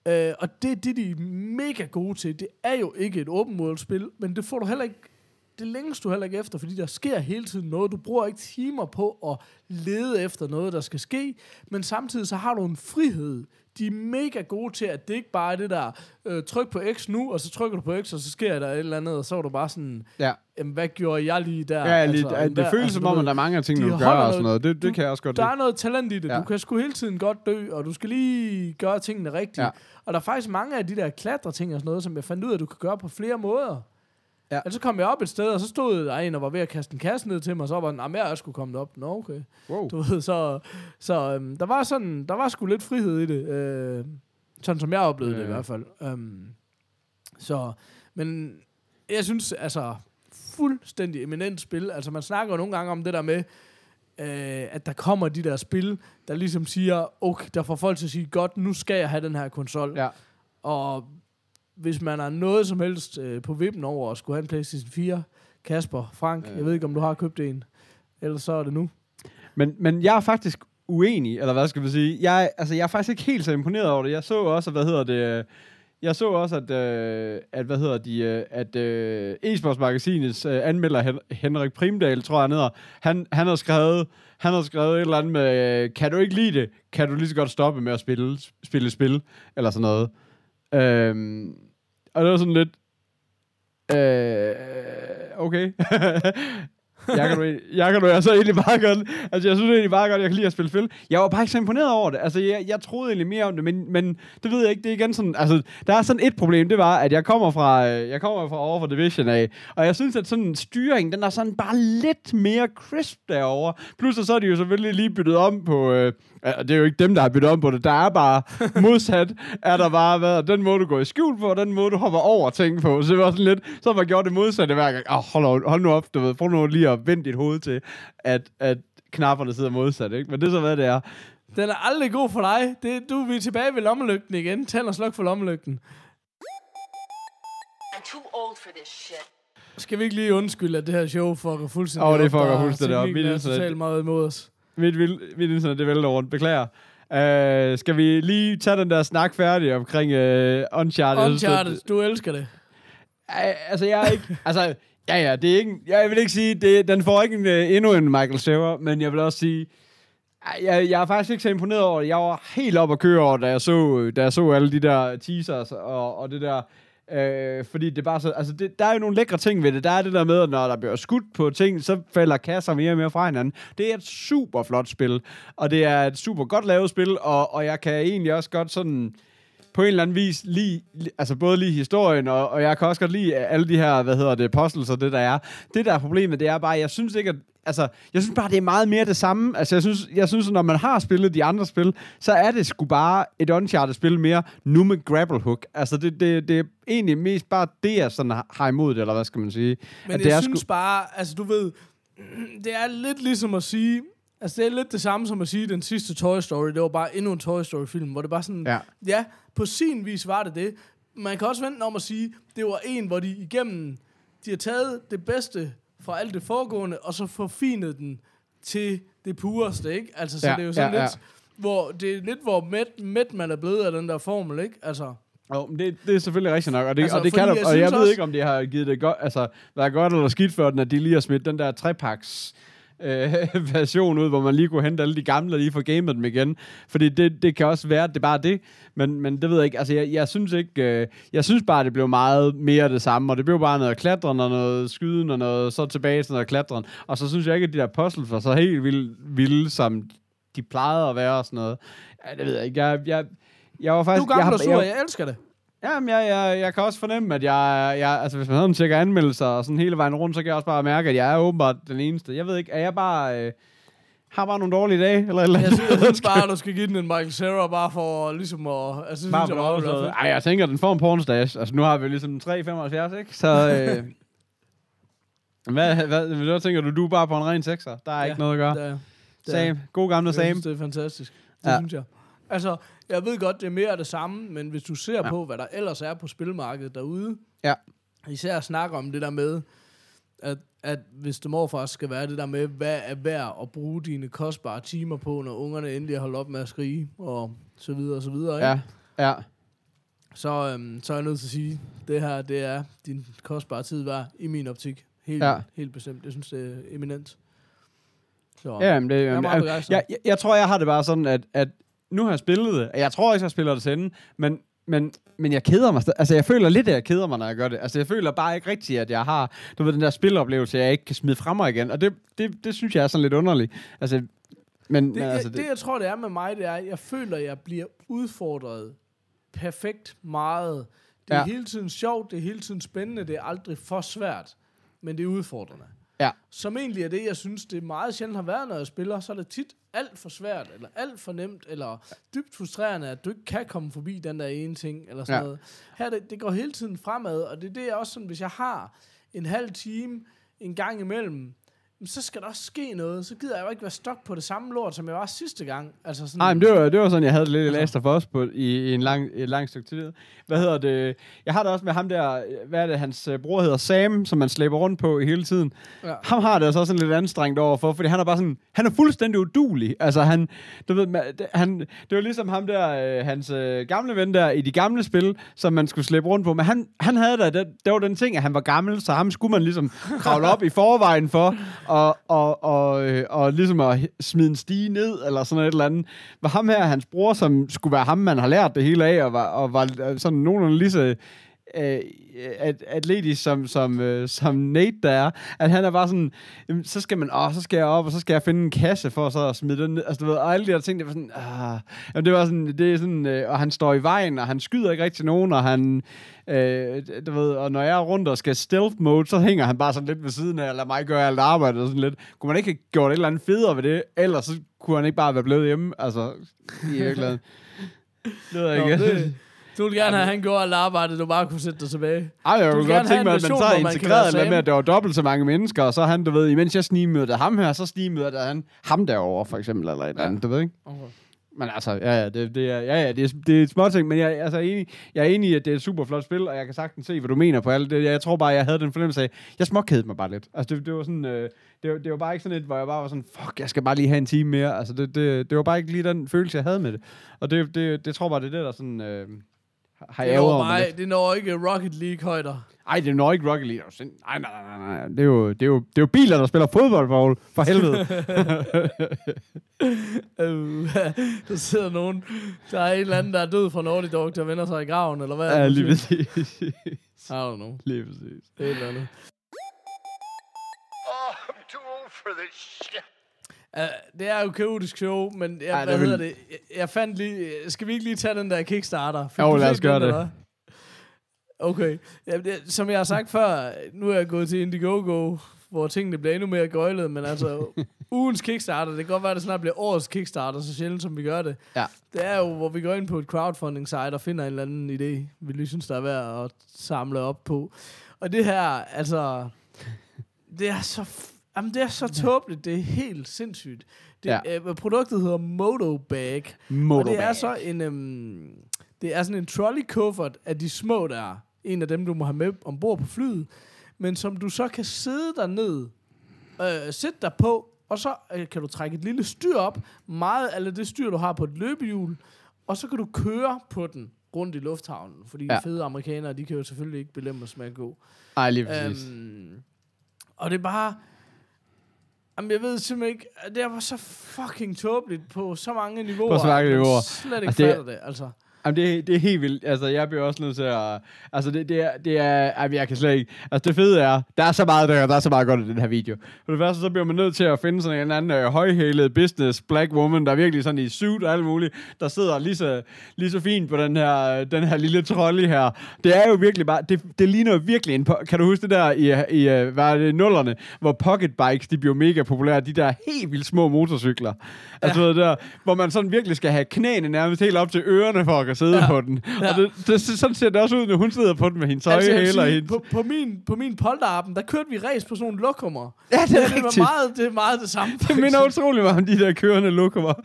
Ja. Øh, og det er det, de er mega gode til. Det er jo ikke et open world spil, men det får du heller ikke det længes du heller ikke efter, fordi der sker hele tiden noget. Du bruger ikke timer på at lede efter noget, der skal ske, men samtidig så har du en frihed. De er mega gode til, at det ikke bare er det der, øh, tryk på X nu, og så trykker du på X, og så sker der et eller andet, og så er du bare sådan, Ja, hvad gjorde jeg lige der? ja lige, altså, det hvad- føles altså, som du om, at der er mange ting, de du gør og sådan noget. Det, du- det kan jeg også godt der lide. er noget talent i det. Ja. Du kan sgu hele tiden godt dø, og du skal lige gøre tingene rigtigt. Ja. Og der er faktisk mange af de der klatre-ting og sådan noget, som jeg fandt ud af, at du kan gøre på flere måder. Ja. Altså, så kom jeg op et sted, og så stod der en, og var ved at kaste en kasse ned til mig, og så var den, jeg også skulle komme op. Nå, okay. Wow. Du ved, så, så øhm, der var sådan, der var sgu lidt frihed i det. Øh, sådan som jeg oplevede ja. det i hvert fald. Um, så, men jeg synes, altså, fuldstændig eminent spil. Altså, man snakker jo nogle gange om det der med, øh, at der kommer de der spil, der ligesom siger, okay, der får folk til at sige, godt, nu skal jeg have den her konsol. Ja. Og hvis man har noget som helst øh, på vippen over at skulle have en PlayStation 4, Kasper, Frank, Øh. jeg ved ikke, om du har købt en. Ellers så er det nu. Men, men jeg er faktisk uenig, eller hvad skal vi sige. Jeg, altså, jeg er faktisk ikke helt så imponeret over det. Jeg så også, hvad hedder det... øh, Jeg så også, at, øh, at hvad hedder de, øh, at øh, e-sportsmagasinets øh, anmelder Hen- Henrik Primdal, tror jeg han hedder, han, han har skrevet, han har skrevet et eller andet med, øh, kan du ikke lide det, kan du lige så godt stoppe med at spille, spille spil, eller sådan noget. Øhm, og det var sådan lidt, øh, okay. jeg kan, du, jeg kan du altså egentlig bare godt, altså jeg synes egentlig bare godt, jeg kan lide at spille spil. Jeg var bare ikke så imponeret over det. Altså jeg, jeg troede egentlig mere om det, men, men det ved jeg ikke, det er igen sådan, altså der er sådan et problem, det var, at jeg kommer fra, øh, jeg kommer fra over for Division af, og jeg synes, at sådan styring, den er sådan bare lidt mere crisp derovre. Plus så er de jo selvfølgelig lige byttet om på, øh, det er jo ikke dem, der har byttet om på det, der er bare modsat, er der bare været den måde, du går i skjul på, og den måde, du hopper over ting på. Så det var sådan lidt, så har man gjort det modsatte hver gang. Oh, hold, nu- hold nu op, du ved, prøv nu lige at vende dit hoved til, at, at knapperne sidder modsat, ikke? Men det er så, hvad det er. Den er aldrig god for dig. Det, du vi er tilbage ved lommelygten igen. Tænd og sluk for lommelygten. I'm too old for this shit. Skal vi ikke lige undskylde, at det her show fucker fuldstændig Åh, det op? fucker Der er fuldstændig op. Mit er internet- totalt meget imod os. Mit, vil, mit internet, det vælter rundt. Beklager. Uh, skal vi lige tage den der snak færdig omkring uh, Uncharted? Det- Uncharted, du elsker det. Ej, altså, jeg er ikke... altså, ja, ja, det er ikke... Jeg vil ikke sige, det, den får ikke en, øh, endnu en Michael Cera, men jeg vil også sige... Jeg, jeg er faktisk ikke så imponeret over det. Jeg var helt op at køre over, da jeg så, da jeg så alle de der teasers og, og det der... Øh, fordi det er bare så... Altså, det, der er jo nogle lækre ting ved det. Der er det der med, at når der bliver skudt på ting, så falder kasser mere og mere fra hinanden. Det er et super flot spil, og det er et super godt lavet spil, og, og jeg kan egentlig også godt sådan på en eller anden vis lige, li- altså både lige historien, og, og jeg kan også godt lide alle de her, hvad hedder det, puzzles og det der er. Det der er problemet, det er bare, jeg synes ikke, at, altså, jeg synes bare, det er meget mere det samme. Altså, jeg synes, jeg synes, når man har spillet de andre spil, så er det sgu bare et Uncharted-spil mere, nu med grapple hook. Altså, det, det, det er egentlig mest bare det, jeg sådan har- imod det, eller hvad skal man sige. Men At jeg det er synes bare, altså du ved, det er lidt ligesom at sige, altså det er lidt det samme som at sige, den sidste Toy Story, det var bare endnu en Toy Story film, hvor det bare sådan, Ja. ja på sin vis var det det. Man kan også vente om at sige, det var en, hvor de igennem, de har taget det bedste fra alt det foregående, og så forfinet den til det pureste, ikke? Altså, så Ja, det er jo sådan ja, lidt, hvor det er lidt, hvor mæt, mæt man er blevet af den der formel, ikke? Altså, Jo, men det, det er selvfølgelig rigtigt nok, og det, Altså, og det kan jeg og jeg ved også- ikke, om det har givet det godt, altså, været godt eller skidt for den, at de lige har smidt den der trepaks øh, version ud, hvor man lige kunne hente alle de gamle og lige få gamet dem igen. Fordi det, det kan også være, at det er bare det. Men, men det ved jeg ikke. Altså, jeg, jeg synes ikke... Øh, jeg synes bare, det blev meget mere det samme. Og det blev bare noget klatren og noget skyden og noget så tilbage til noget klatren. Og så synes jeg ikke, at de der puzzles var så helt vilde, vilde som de plejede at være og sådan noget. Ja, det ved jeg ikke. Jeg, jeg, jeg var du faktisk... er gammel jeg, og sur, jeg, jeg elsker det. Jamen, jeg, jeg, jeg kan også fornemme, at jeg, jeg altså hvis man havde en tjekker anmeldelser og sådan hele vejen rundt, så kan jeg også bare mærke, at jeg er åbenbart den eneste. Jeg ved ikke, er jeg bare, øh, har bare nogle dårlige dage, eller eller Jeg synes, jeg synes bare, at du skal give den en Michael Cera, bare for ligesom at... Altså, bare synes for jeg. Ej, jeg tænker, den får en pornstash. Altså, nu har vi ligesom 3,75, ikke? Så, øh, hvad, hvad, hvad, tænker du? Du er bare på en ren sekser. Der er Ja, ikke noget at gøre. Det, er- det er- Sam. God gamle Sam. det er fantastisk. Det Ja. synes jeg. Altså, jeg ved godt, det er mere af det samme, men hvis du ser ja. På, hvad der ellers er på spilmarkedet derude, Ja. især snakker om det der med, at, at hvis det morfar skal være det der med, hvad er værd at bruge dine kostbare timer på, når ungerne endelig har holdt op med at skrige, og så videre og så videre, ikke? Ja, ja. Så, øhm, så er jeg nødt til at sige, det her, det er din kostbare tid værd, i min optik. Helt, Ja. helt bestemt. Jeg synes, det er eminent. Så, Ja, men det, jeg er jamen, meget altså, jeg, jeg, jeg tror, jeg har det bare sådan, at, at nu har jeg spillet det. Jeg tror ikke, jeg spiller det sende, men, men, men jeg keder mig. Altså, jeg føler lidt, at jeg keder mig, når jeg gør det. Altså, jeg føler bare ikke rigtigt, at jeg har, du ved, den der spiloplevelse, jeg ikke kan smide frem mig igen. Og det, det, det synes jeg er sådan lidt underligt. Altså, men, Det, men altså, det, det, jeg tror, det er med mig, det er, at jeg føler, at jeg bliver udfordret perfekt meget. Det er ja. hele tiden sjovt, det er hele tiden spændende, det er aldrig for svært, men det er udfordrende. Ja. Som egentlig er det, jeg synes, det meget sjældent har været, når jeg spiller, så er det tit alt for svært, eller alt for nemt, eller dybt frustrerende, at du ikke kan komme forbi den der ene ting, eller sådan Ja. noget. Her, det, det går hele tiden fremad, og det er det, jeg også sådan, hvis jeg har en halv time en gang imellem, jamen, så skal der også ske noget. Så gider jeg jo ikke være stok på det samme lort, som jeg var sidste gang. Altså sådan, Nej, men det var, det var sådan, jeg havde det lidt Altså- Last of Us på, i, i en lang, et langt stykke tid. Hvad hedder det? Jeg har det også med ham der, hvad er det, hans øh, bror hedder Sam, som man slæber rundt på hele tiden. Ja. Ham har det altså også sådan lidt anstrengt overfor, fordi han er bare sådan, han er fuldstændig udulig. Altså han, du ved, ma- det, han, det var ligesom ham der, øh, hans øh, gamle ven der i de gamle spil, som man skulle slæbe rundt på, men han, han havde da, det, det var den ting, at han var gammel, så ham skulle man ligesom kravle op i forvejen for, og, og, og, øh, og ligesom at smide en stige ned, eller sådan et eller andet. Var ham her, hans bror, som skulle være ham, man har lært det hele af, og var, og var sådan nogenlunde lige så øh, at, atletisk som, som, øh, som Nate der er, at han er bare sådan, jamen, så skal man, åh, så skal jeg op, og så skal jeg finde en kasse for så at smide den ned. Altså, du ved, og alle de der ting, det var sådan, ah, jamen, det var sådan, det er sådan, øh, og han står i vejen, og han skyder ikke rigtig nogen, og han, øh, du ved, og når jeg er rundt og skal stealth mode, så hænger han bare sådan lidt ved siden af, og lader mig gøre alt arbejdet og sådan lidt. Kunne man ikke have gjort et eller andet federe ved det, ellers så kunne han ikke bare være blevet hjemme, altså, i virkeligheden. Det ved jeg Nå, ikke. det, du ville gerne have, at han gjorde alt arbejdet, du bare kunne sætte dig tilbage. Ej, jeg kunne godt tænke mig, at man så integreret det med, at der var dobbelt så mange mennesker, og så han, du ved, imens jeg snigmødte ham her, så snigmødte han ham derovre, for eksempel, eller et eller andet, du ved ikke? Okay. Men altså, ja, ja, det, det er, ja, ja, det er, det er et småting, men jeg, altså, er enig, jeg er enig i, at det er et super flot spil, og jeg kan sagtens se, hvad du mener på alt det. Jeg tror bare, jeg havde den fornemmelse af, jeg småkædede mig bare lidt. Altså, det, det var sådan, øh, det, var, det var bare ikke sådan et, hvor jeg bare var sådan, fuck, jeg skal bare lige have en time mere. Altså, det, det, det var bare ikke lige den følelse, jeg havde med det. Og det, det, det tror jeg bare, det er det, der sådan, øh, har Det når, mig mig, lidt. det når ikke Rocket League-højder. Ej, det er nok ikke Rocket League. Nej, nej, nej, nej, nej. Det er jo, det er jo, det er jo biler, der spiller fodbold, Paul. For helvede. Øh, der sidder nogen, der er en eller anden, der er død fra Naughty Dog, der vender sig i graven, eller hvad? er ja, det, lige præcis. I don't know. lige præcis. Det er et eller andet. Oh, I'm too old for this shit. Uh, det er jo kaotisk show, men jeg, Ej, hvad er hedder vel- det? Jeg, jeg fandt lige... Skal vi ikke lige tage den der Kickstarter? Fik Jo, lad os gøre den, det. eller? Okay. Ja, det, som jeg har sagt før, nu er jeg gået til Indiegogo, hvor tingene bliver endnu mere gøjlet, men altså, ugens Kickstarter, det kan godt være, at det snart bliver årets Kickstarter, så sjældent som vi gør det. Ja. Det er jo, hvor vi går ind på et crowdfunding-site og finder en eller anden idé, vi lige synes, der er værd at samle op på. Og det her, altså, det er så, jamen, det er så tåbeligt, det er helt sindssygt. Det, Ja. øh, produktet hedder Motobag, og Motorbag. det er så en, øhm, det er sådan en trolley kuffert af de små der. En af dem, du må have med ombord på flyet. Men som du så kan sidde der ned, øh, sætte dig på, og så øh, kan du trække et lille styr op. Meget af det styr, du har på et løbehjul. Og så kan du køre på den rundt i lufthavnen. Fordi ja. De fede amerikanere, de kan jo selvfølgelig ikke belemmes med at gå. Ej, lige præcis. Øhm, og det er bare... Jamen, jeg ved simpelthen ikke... Det var så fucking tåbeligt på så mange niveauer. På så mange niveauer. slet ikke Altså, det- det, altså. Jamen, det, er- det er helt vildt. Altså, jeg bliver også nødt til at... Altså, det, det er... Det er jamen, jeg kan slet ikke... Altså, det fede er, der er så meget, der, der er så meget godt i den her video. For det første, så bliver man nødt til at finde sådan en anden øh, højhælet business black woman, der er virkelig sådan i suit og alt muligt, der sidder lige så, lige så fint på den her, den her lille trolley her. Det er jo virkelig bare... Det, det ligner virkelig en... Kan du huske det der i, i øh, hvad er det, nullerne, hvor pocket bikes, de blev mega populære, de der helt vildt små motorcykler. Altså, ja. der, hvor man sådan virkelig skal have knæene nærmest helt op til ørerne for at sidde ja. Ja. på den. Ja. Ja. Og det, det, sådan ser det også ud, når hun sidder på den med hendes høje Altså, vil hæler. på, på, min, på min polterappen, der kørte vi race på sådan nogle lokummer. Ja, det er det, var meget, det er meget det samme. Det minder utrolig meget om de der kørende lokummer.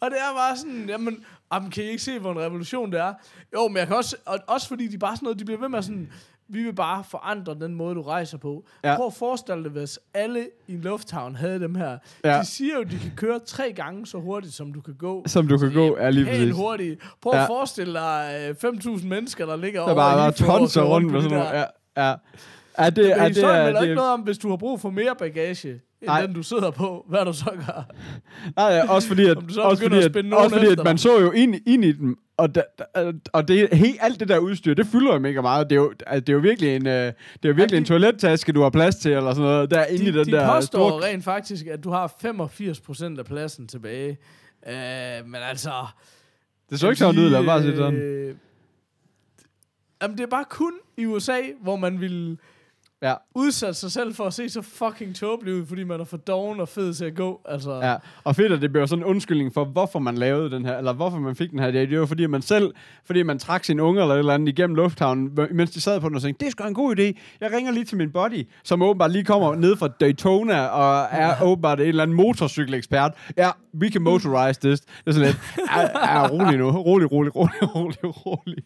Og det er bare sådan, jamen, jamen, kan I ikke se, hvor en revolution det er? Jo, men jeg kan også, og også fordi de bare sådan noget, de bliver ved med sådan, vi vil bare forandre den måde, du rejser på. Ja. Ja. Prøv at forestille dig, hvis alle i en lufthavn havde dem her. Ja. Ja. De siger jo, at de kan køre tre gange så hurtigt, som du kan gå. Som du kan gå, er lige Helt præcis. hurtigt. Prøv Ja. at forestille dig øh, 5.000 mennesker, der ligger Der over bare og tonser kører rundt på med sådan noget. der. Ja, ja. Er det, er Men det, historien er melder ikke det, noget om, hvis du har brug for mere bagage, end Nej. den, du sidder på. Hvad du så gør? Nej, også fordi, at, også fordi, at også fordi at man så jo ind, ind i dem, og, da, da, og det, helt, alt det der udstyr, det fylder jo mega meget. Det er jo, det er jo virkelig en, øh, det er jo virkelig Ja, en de- toilettaske, du har plads til, eller sådan noget, der er inde i De, den de der påstår store... rent faktisk, at du har 85% af pladsen tilbage. Øh, men altså... Det så ikke sådan ud, lad mig bare sige sådan. Øh, Jamen, det er bare kun i USA, hvor man vil Ja, udsætte sig selv for at se så fucking tåbelig ud, fordi man er for doven og fed til at gå. Altså, ja. Og fedt, at det bliver sådan en undskyldning for, hvorfor man lavede den her, eller hvorfor man fik den her idé. Det var fordi, man selv, fordi man trak sine unger eller et eller andet igennem lufthavnen, mens de sad på den og tænkte, det er sgu en god idé. Jeg ringer lige til min buddy, som åbenbart lige kommer ned fra Daytona, og er åbenbart en eller anden motorcykelekspert. Ja, we can motorize this. Det er sådan lidt, ja, ja, rolig nu. Rolig, rolig, rolig, rolig, rolig.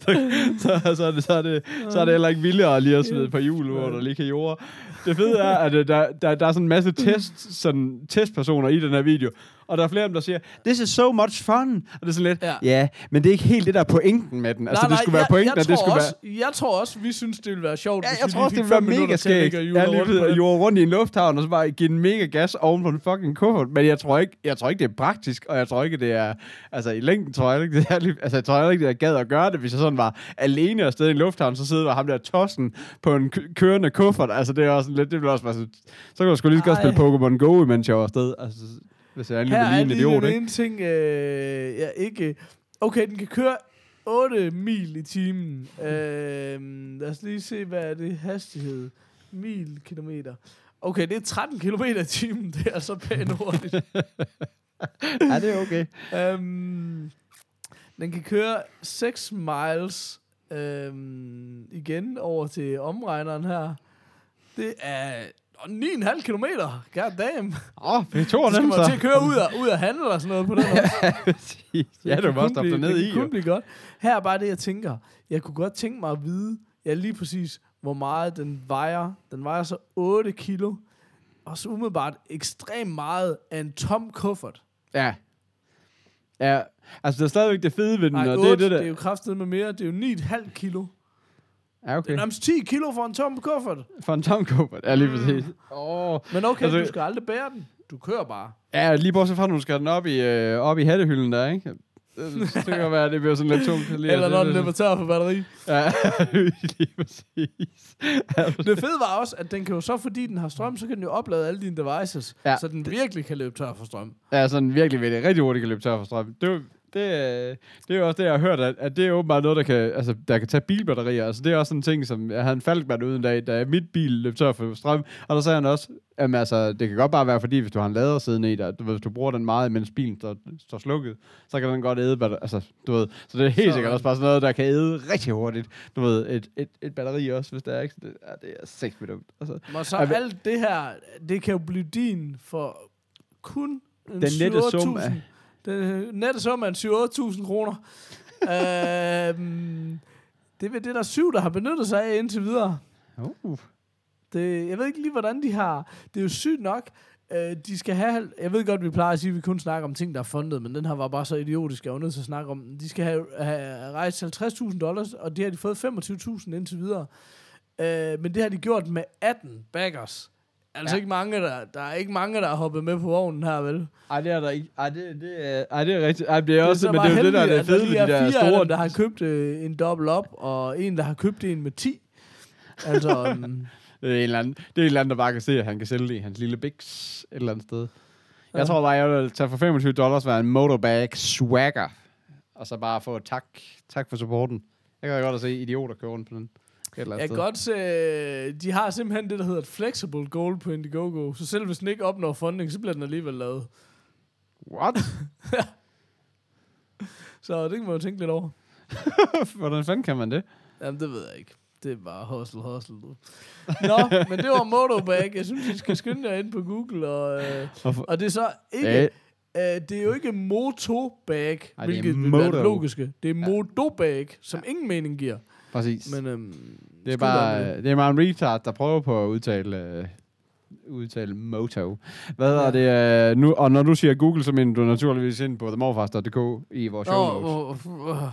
Så, så, så, er det, så, er det, så er det heller ikke vildere lige at smide par hjul, hvor der lige kan jord. Det fede er, at øh, der, der, der er sådan en masse test, sådan, testpersoner i den her video, og der er flere af dem, der siger, this is so much fun. Og det er sådan lidt, ja, Ja. men det er ikke helt det, der er pointen med den. Altså, det skulle være jeg, pointen, jeg, at det skulle også, være... Jeg tror også, vi synes, det ville være sjovt, Ja, jeg vi tror også, det ville være mega skægt. og Jeg lige rundt på blevet den. jord rundt i en lufthavn, og så bare give den mega gas oven på en fucking kuffert. Men jeg tror ikke, jeg tror ikke det er praktisk, og jeg tror ikke, det er... Altså, i længden tror jeg ikke, det er... Altså, jeg tror ikke, det er gad at gøre det, hvis jeg sådan var alene afsted i en lufthavn, så sidder der ham der tossen på en kø- kørende kuffert. Altså, det er også lidt... Det bliver også bare så... Så kan du sgu lige så godt spille Pokémon Go, imens jeg var afsted. Altså, hvis jeg Her er lige en idiot, den ikke? ene ting, øh, jeg ikke... Okay, den kan køre 8 mil i timen. Øh, lad os lige se, hvad er det hastighed? Mil, kilometer. Okay, det er 13 km i timen. Det er altså pænt hurtigt. Ja, det er okay. um, den kan køre 6 miles um, igen over til omregneren her. Det er 9,5 kilometer. God damn. Åh, oh, det er to Så skal nemt, man så. til at køre ud og, ud og handle og sådan noget på den også. ja, det kun også stoppe ned det i, kan kun jo. blive godt. Her er bare det, jeg tænker. Jeg kunne godt tænke mig at vide, ja lige præcis, hvor meget den vejer. Den vejer så 8 kilo. Og så umiddelbart ekstremt meget af en tom kuffert. Ja. Ja, altså det er stadigvæk det fede ved den, Nej, og 8, det er det det der... er jo kraftet med mere. Det er jo 9,5 kilo. Ja, Det okay. er nærmest 10 kilo for en tom kuffert. For en tom kuffert. Ja, lige præcis. Åh. Men okay, Altså- du skal aldrig bære den. Du kører bare. Ja, lige bortset fra, at du skal den op i, øh, op i hattehylden der, ikke? Det det kan være, det bliver sådan lidt tungt. Lige Eller når den løber tør for batteri. Ja, lige præcis. Det fede var også, at den kan jo så, fordi den har strøm, så kan den jo oplade alle dine devices. Ja. Så den virkelig kan løbe tør for strøm. Ja, sådan virkelig ved det. Rigtig hurtigt kan løbe tør for strøm. Det, det, det er jo også det, jeg har hørt, at, at det er åbenbart noget, der kan, altså, der kan tage bilbatterier. Altså, det er også sådan en ting, som jeg havde en falkband ude en dag, da mit bil løb tør for strøm. Og der sagde han også, at altså, det kan godt bare være, fordi hvis du har en lader siddende i dig, hvis du bruger den meget, mens bilen står, står slukket, så kan den godt æde, batter- altså, du ved. Så det er helt Så- sikkert også bare sådan noget, der kan æde rigtig hurtigt. Du ved, et, et, et batteri også, hvis det er ikke. Det, ja, det er sex dumt. Altså, Og så alt det her, det kan jo blive din for kun en Den nette sum 7-8.000. af- Den nette sum er en 7-8.000 kroner. øhm, det er det, der er syv, der har benyttet sig af indtil videre. uh. Det, jeg ved ikke lige, hvordan de har... Det er jo sygt nok. Øh, de skal have... Jeg ved godt, vi plejer at sige, at vi kun snakker om ting, der er fundet, men den her var bare så idiotisk, jeg var nødt til at snakke om. De skal have, have rejst 50.000 dollars, og det har de fået 25.000 indtil videre. Øh, men det har de gjort med 18 baggers. Altså Ja. ikke mange, der, der er ikke mange, der har hoppet med på vognen her, vel? Ej, det er der ikke. Ej, det, det, er, ej, det er rigtigt. Ej, det er Det også, så men bare det er jo det, der er det fede ved de er der store... dem, der har købt øh, en dobbelt op, og en, der har købt en med 10. Altså, um, Det er, en eller anden, det er en eller anden, der bare kan se, at han kan sælge det i hans lille Bix et eller andet sted. Jeg Ja. tror bare, jeg vil tage for 25 dollars være en motorbag swagger. Og så bare få tak. Tak for supporten. Jeg kan godt at se idioter køre rundt på den. Eller Jeg kan godt se, de har simpelthen det, der hedder et flexible goal på Indiegogo. Så selv hvis den ikke opnår funding, så bliver den alligevel lavet. What? Så det kan man jo tænke lidt over. Hvordan fanden kan man det? Jamen, det ved jeg ikke. Det er bare hustle, hustle. Du. Nå, men det var Motobag. Jeg synes, I skal skynde jer ind på Google. Og, øh, Hvorfor? og det er så ikke... Ja, Uh, det er jo ikke motobag, Ej, er hvilket vil være det logiske. Det er modobag, som ingen mening giver. Præcis. Men øhm, det, er bare, det. det er bare en retard, der prøver på at udtale, øh, udtale moto. Hvad er det? Øh, nu, og når du siger Google, så mener du naturligvis ind på themorfars.dk i vores show notes. hvor- hvor-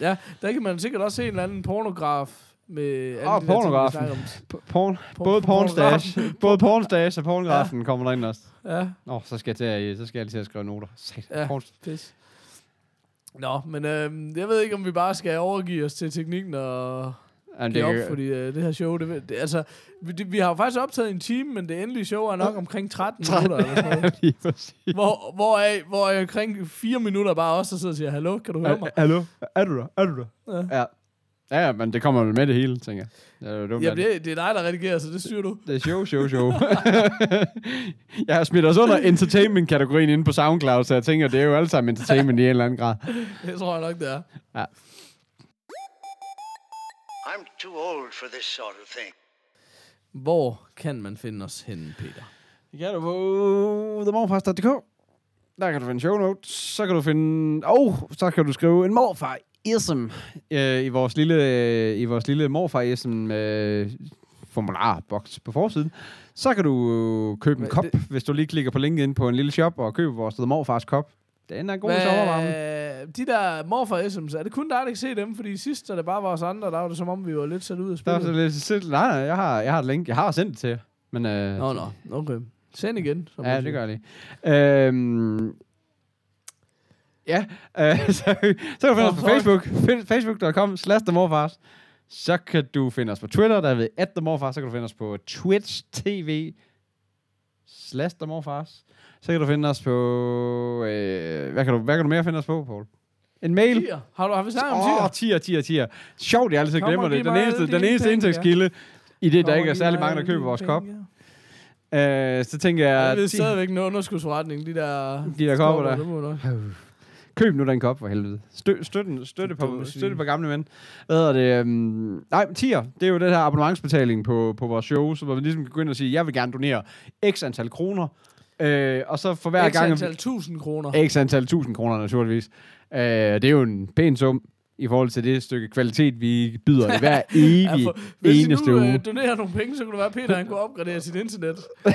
ja, der kan man sikkert også se en eller anden pornograf med alle Åh, de der ting, pornografen. P- Porn, Por- både por- pornstash, både pornstash og pornografen ja. kommer der ind også. Ja, Nå, så skal jeg til at, så skal jeg lige til at skrive noter. Sat. Ja. Porn, pis. Nå, men øhm, jeg ved ikke, om vi bare skal overgive os til teknikken og Jamen, give op, kan- fordi øh, det her show, det, det, altså, vi, det, vi har jo faktisk optaget en time, men det endelige show er nok omkring 13 minutter eller sådan noget. Hvor, hvor, er, hvor er omkring 4 minutter bare os, der sidder og siger, hallo, kan du høre mig? Hallo? Er du der? Er du der? Ja. Ja. Ja, ja, men det kommer vel med det hele, tænker jeg. Det er dumt, Jamen, det, det er dig, der redigerer, så det styrer du. Det er show, show, show. jeg har smidt os under entertainment-kategorien inde på SoundCloud, så jeg tænker, det er jo alle sammen entertainment i en eller anden grad. Det tror jeg nok, det er. I'm too old for this sort of thing. Hvor kan man finde os henne, Peter? Det kan du på themorfars.dk. Der kan du finde show notes. Så kan du finde... Oh, så kan du skrive en morfar ism øh, i vores lille, øh, i vores lille morfar ism øh, formularboks på forsiden. Så kan du øh, købe en kop, det- hvis du lige klikker på linket ind på en lille shop og køber vores The morfars kop. Den er god i sommervarmen. de der morfar SM's, er det kun dig, der kan se dem? Fordi sidst, da det bare var os andre, der var det som om, vi var lidt sat ud af Der så spillet. lidt selv. Nej, nej, jeg har, jeg har et link. Jeg har sendt det til jer. Men, øh, Nå, nå, okay. Send igen. som Ja, det gør jeg lige. Øhm, ja, øh, så, så kan du finde os på. Facebook. Find- Facebook.com slash themorfars. Så kan du finde os på Twitter, der ved at themorfars. Så kan du finde os på Twitch TV slash themorfars. Så kan du finde os på... Øh, hvad, kan du, hvad kan du mere finde os på, Paul? En mail. Tier. Har du har vi snakket om Åh, tier? oh, tier, tier, tier. Sjovt, jeg altid glemmer det. Den eneste, den eneste indtægtskilde, i det, der Kom ikke er særlig mange, der køber vores kop. Øh, så tænker jeg... Ved ti- stadigvæk en underskudsforretning, de der... De der kopper der. Det nok. Køb nu den kop for helvede. Stø, støtte, støtte, på, støtte på gamle mænd. Hvad hedder det? Um, nej, tier. Det er jo den her abonnementsbetaling på, på vores show, så hvor vi ligesom kan gå ind og sige, jeg vil gerne donere x antal kroner. Øh, og så for hver X gang... antal tusind kroner. X antal tusind kroner, naturligvis. Øh, det er jo en pæn sum i forhold til det stykke kvalitet, vi byder i hver evig Ja, for, hvis eneste I nu uge. øh, donerer nogle penge, så kunne det være, Peter han kunne opgradere sit internet.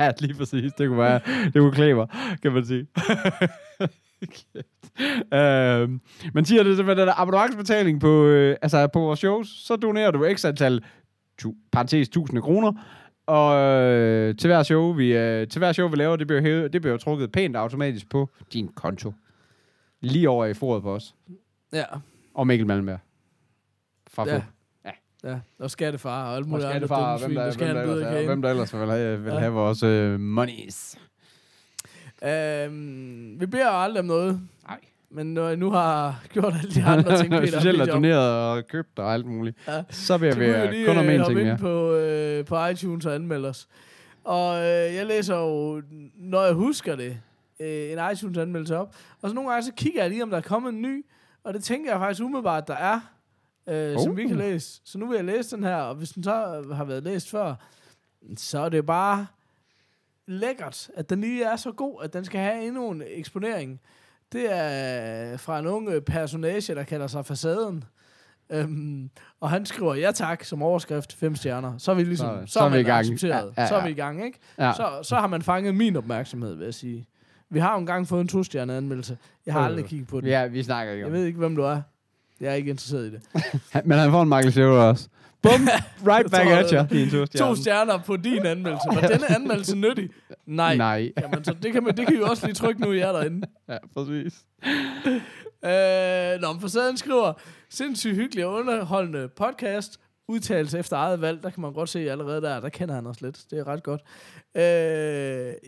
Ja, lige præcis. Det kunne være, det kunne klæbe, kan man sige. øhm, men siger det simpelthen, at abonnementsbetaling på, øh, altså på vores shows, så donerer du x antal, tu, parentes, tusinde kroner, og øh, til hver show, vi, øh, til hver show, vi laver, det bliver, hævet, det bliver trukket pænt automatisk på din konto. Lige over i foret på os. Ja, Og Mikkel Malmberg. Fra ja. ja. Ja, og skattefar og alt Og muligt andet skattefar, dumme hvem der, der hvem, der er, hvem der ellers vil have, vil have vores øh, monies. Øhm, vi beder aldrig om noget, Nej. men når jeg nu har gjort alle de andre ting, Peter, Specielt har er doneret og købt og alt muligt. Ja. Så vil jeg vi være kun om øh, en hoppe ting ind mere. på, øh, på iTunes og anmelde os. Og øh, jeg læser jo, når jeg husker det, øh, en iTunes-anmeldelse op. Og så nogle gange, så kigger jeg lige, om der er kommet en ny. Og det tænker jeg faktisk umiddelbart, der er, øh, oh. som Oh. vi kan læse. Så nu vil jeg læse den her, og hvis den så har været læst før, så er det bare lækkert, at den lige er så god, at den skal have endnu en eksponering. Det er fra en ung personage, der kalder sig Facaden. Øhm, og han skriver ja tak som overskrift, fem stjerner. Så er vi ligesom, Så- så, så er vi i gang. accepteret. Ja, ja, Så er ja. vi i gang, ikke? Ja. Så, så har man fanget min opmærksomhed, vil jeg sige. Vi har jo engang fået en to-stjerne anmeldelse. Jeg har Øh, aldrig kigget på den. Ja, vi snakker ikke Jeg om ved ikke, hvem du er. Jeg er ikke interesseret i det. Men han får en Michael Schäfer også. Bum, right back at you. Din to To stjerner. stjerner på din anmeldelse. Var denne anmeldelse nyttig? Nej. Nej. Jamen, så det kan, man, det kan I jo også lige trykke nu, I er derinde. Ja, præcis. Øh, nå, men facaden skriver, sindssygt hyggelig og underholdende podcast. Udtalelse efter eget valg, der kan man godt se allerede der, der kender han os lidt. Det er ret godt. Øh,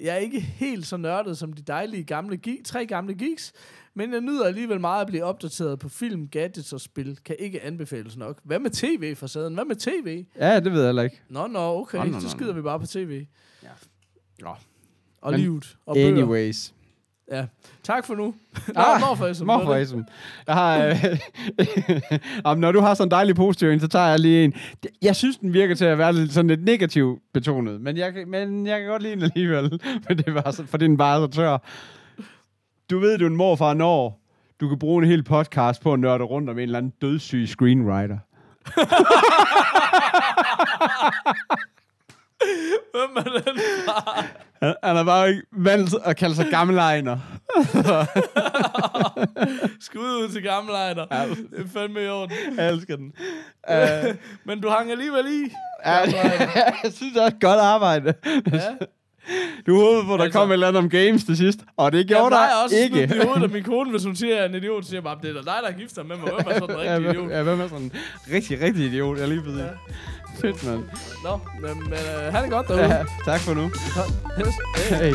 jeg er ikke helt så nørdet som de dejlige gamle ge- tre gamle geeks, men jeg nyder alligevel meget at blive opdateret på film, gadgets og spil. Kan ikke anbefales nok. Hvad med tv, facaden? Hvad med tv? Ja, det ved jeg heller ikke. Nå, nå, okay. Nå, nå, nå, så skider vi bare på tv. Ja. Nå. Og Men livet. Og bøger. Anyways. Ja. Tak for nu. Nå, Ah, morfar Morfarism. Jeg har... Øh, Jamen, når du har sådan en dejlig positiv en, så tager jeg lige en. Jeg synes, den virker til at være lidt, sådan lidt negativ betonet, men jeg, kan- men jeg kan godt lide den alligevel, for, det var så, fordi den bare så tør. Du ved, du er en morfar når du kan bruge en hel podcast på at nørde rundt om en eller anden dødssyg screenwriter. Hvem er den? Han, han er bare ikke til at kalde sig gammelejner. Skud ud til gamle ejder. Det er fandme i orden. Jeg elsker den. Uh, Men du hang alligevel i. ja, jeg synes, det er et godt arbejde. Ja. Du håbede på, at der Altså- kom et eller andet om games til sidst, og det Jeg gjorde der også ikke. smide i hovedet af min kone, hvis hun siger, at jeg er en idiot, siger jeg bare, det er dig, der er gift med mig. Hvem er sådan en rigtig idiot? ja, hvem er sådan en rigtig, rigtig idiot? Jeg lige ved Ja. det. Fedt, mand. Nå, men, men uh, han er godt derude. Ja, tak for nu. Yes. Hey. Hey.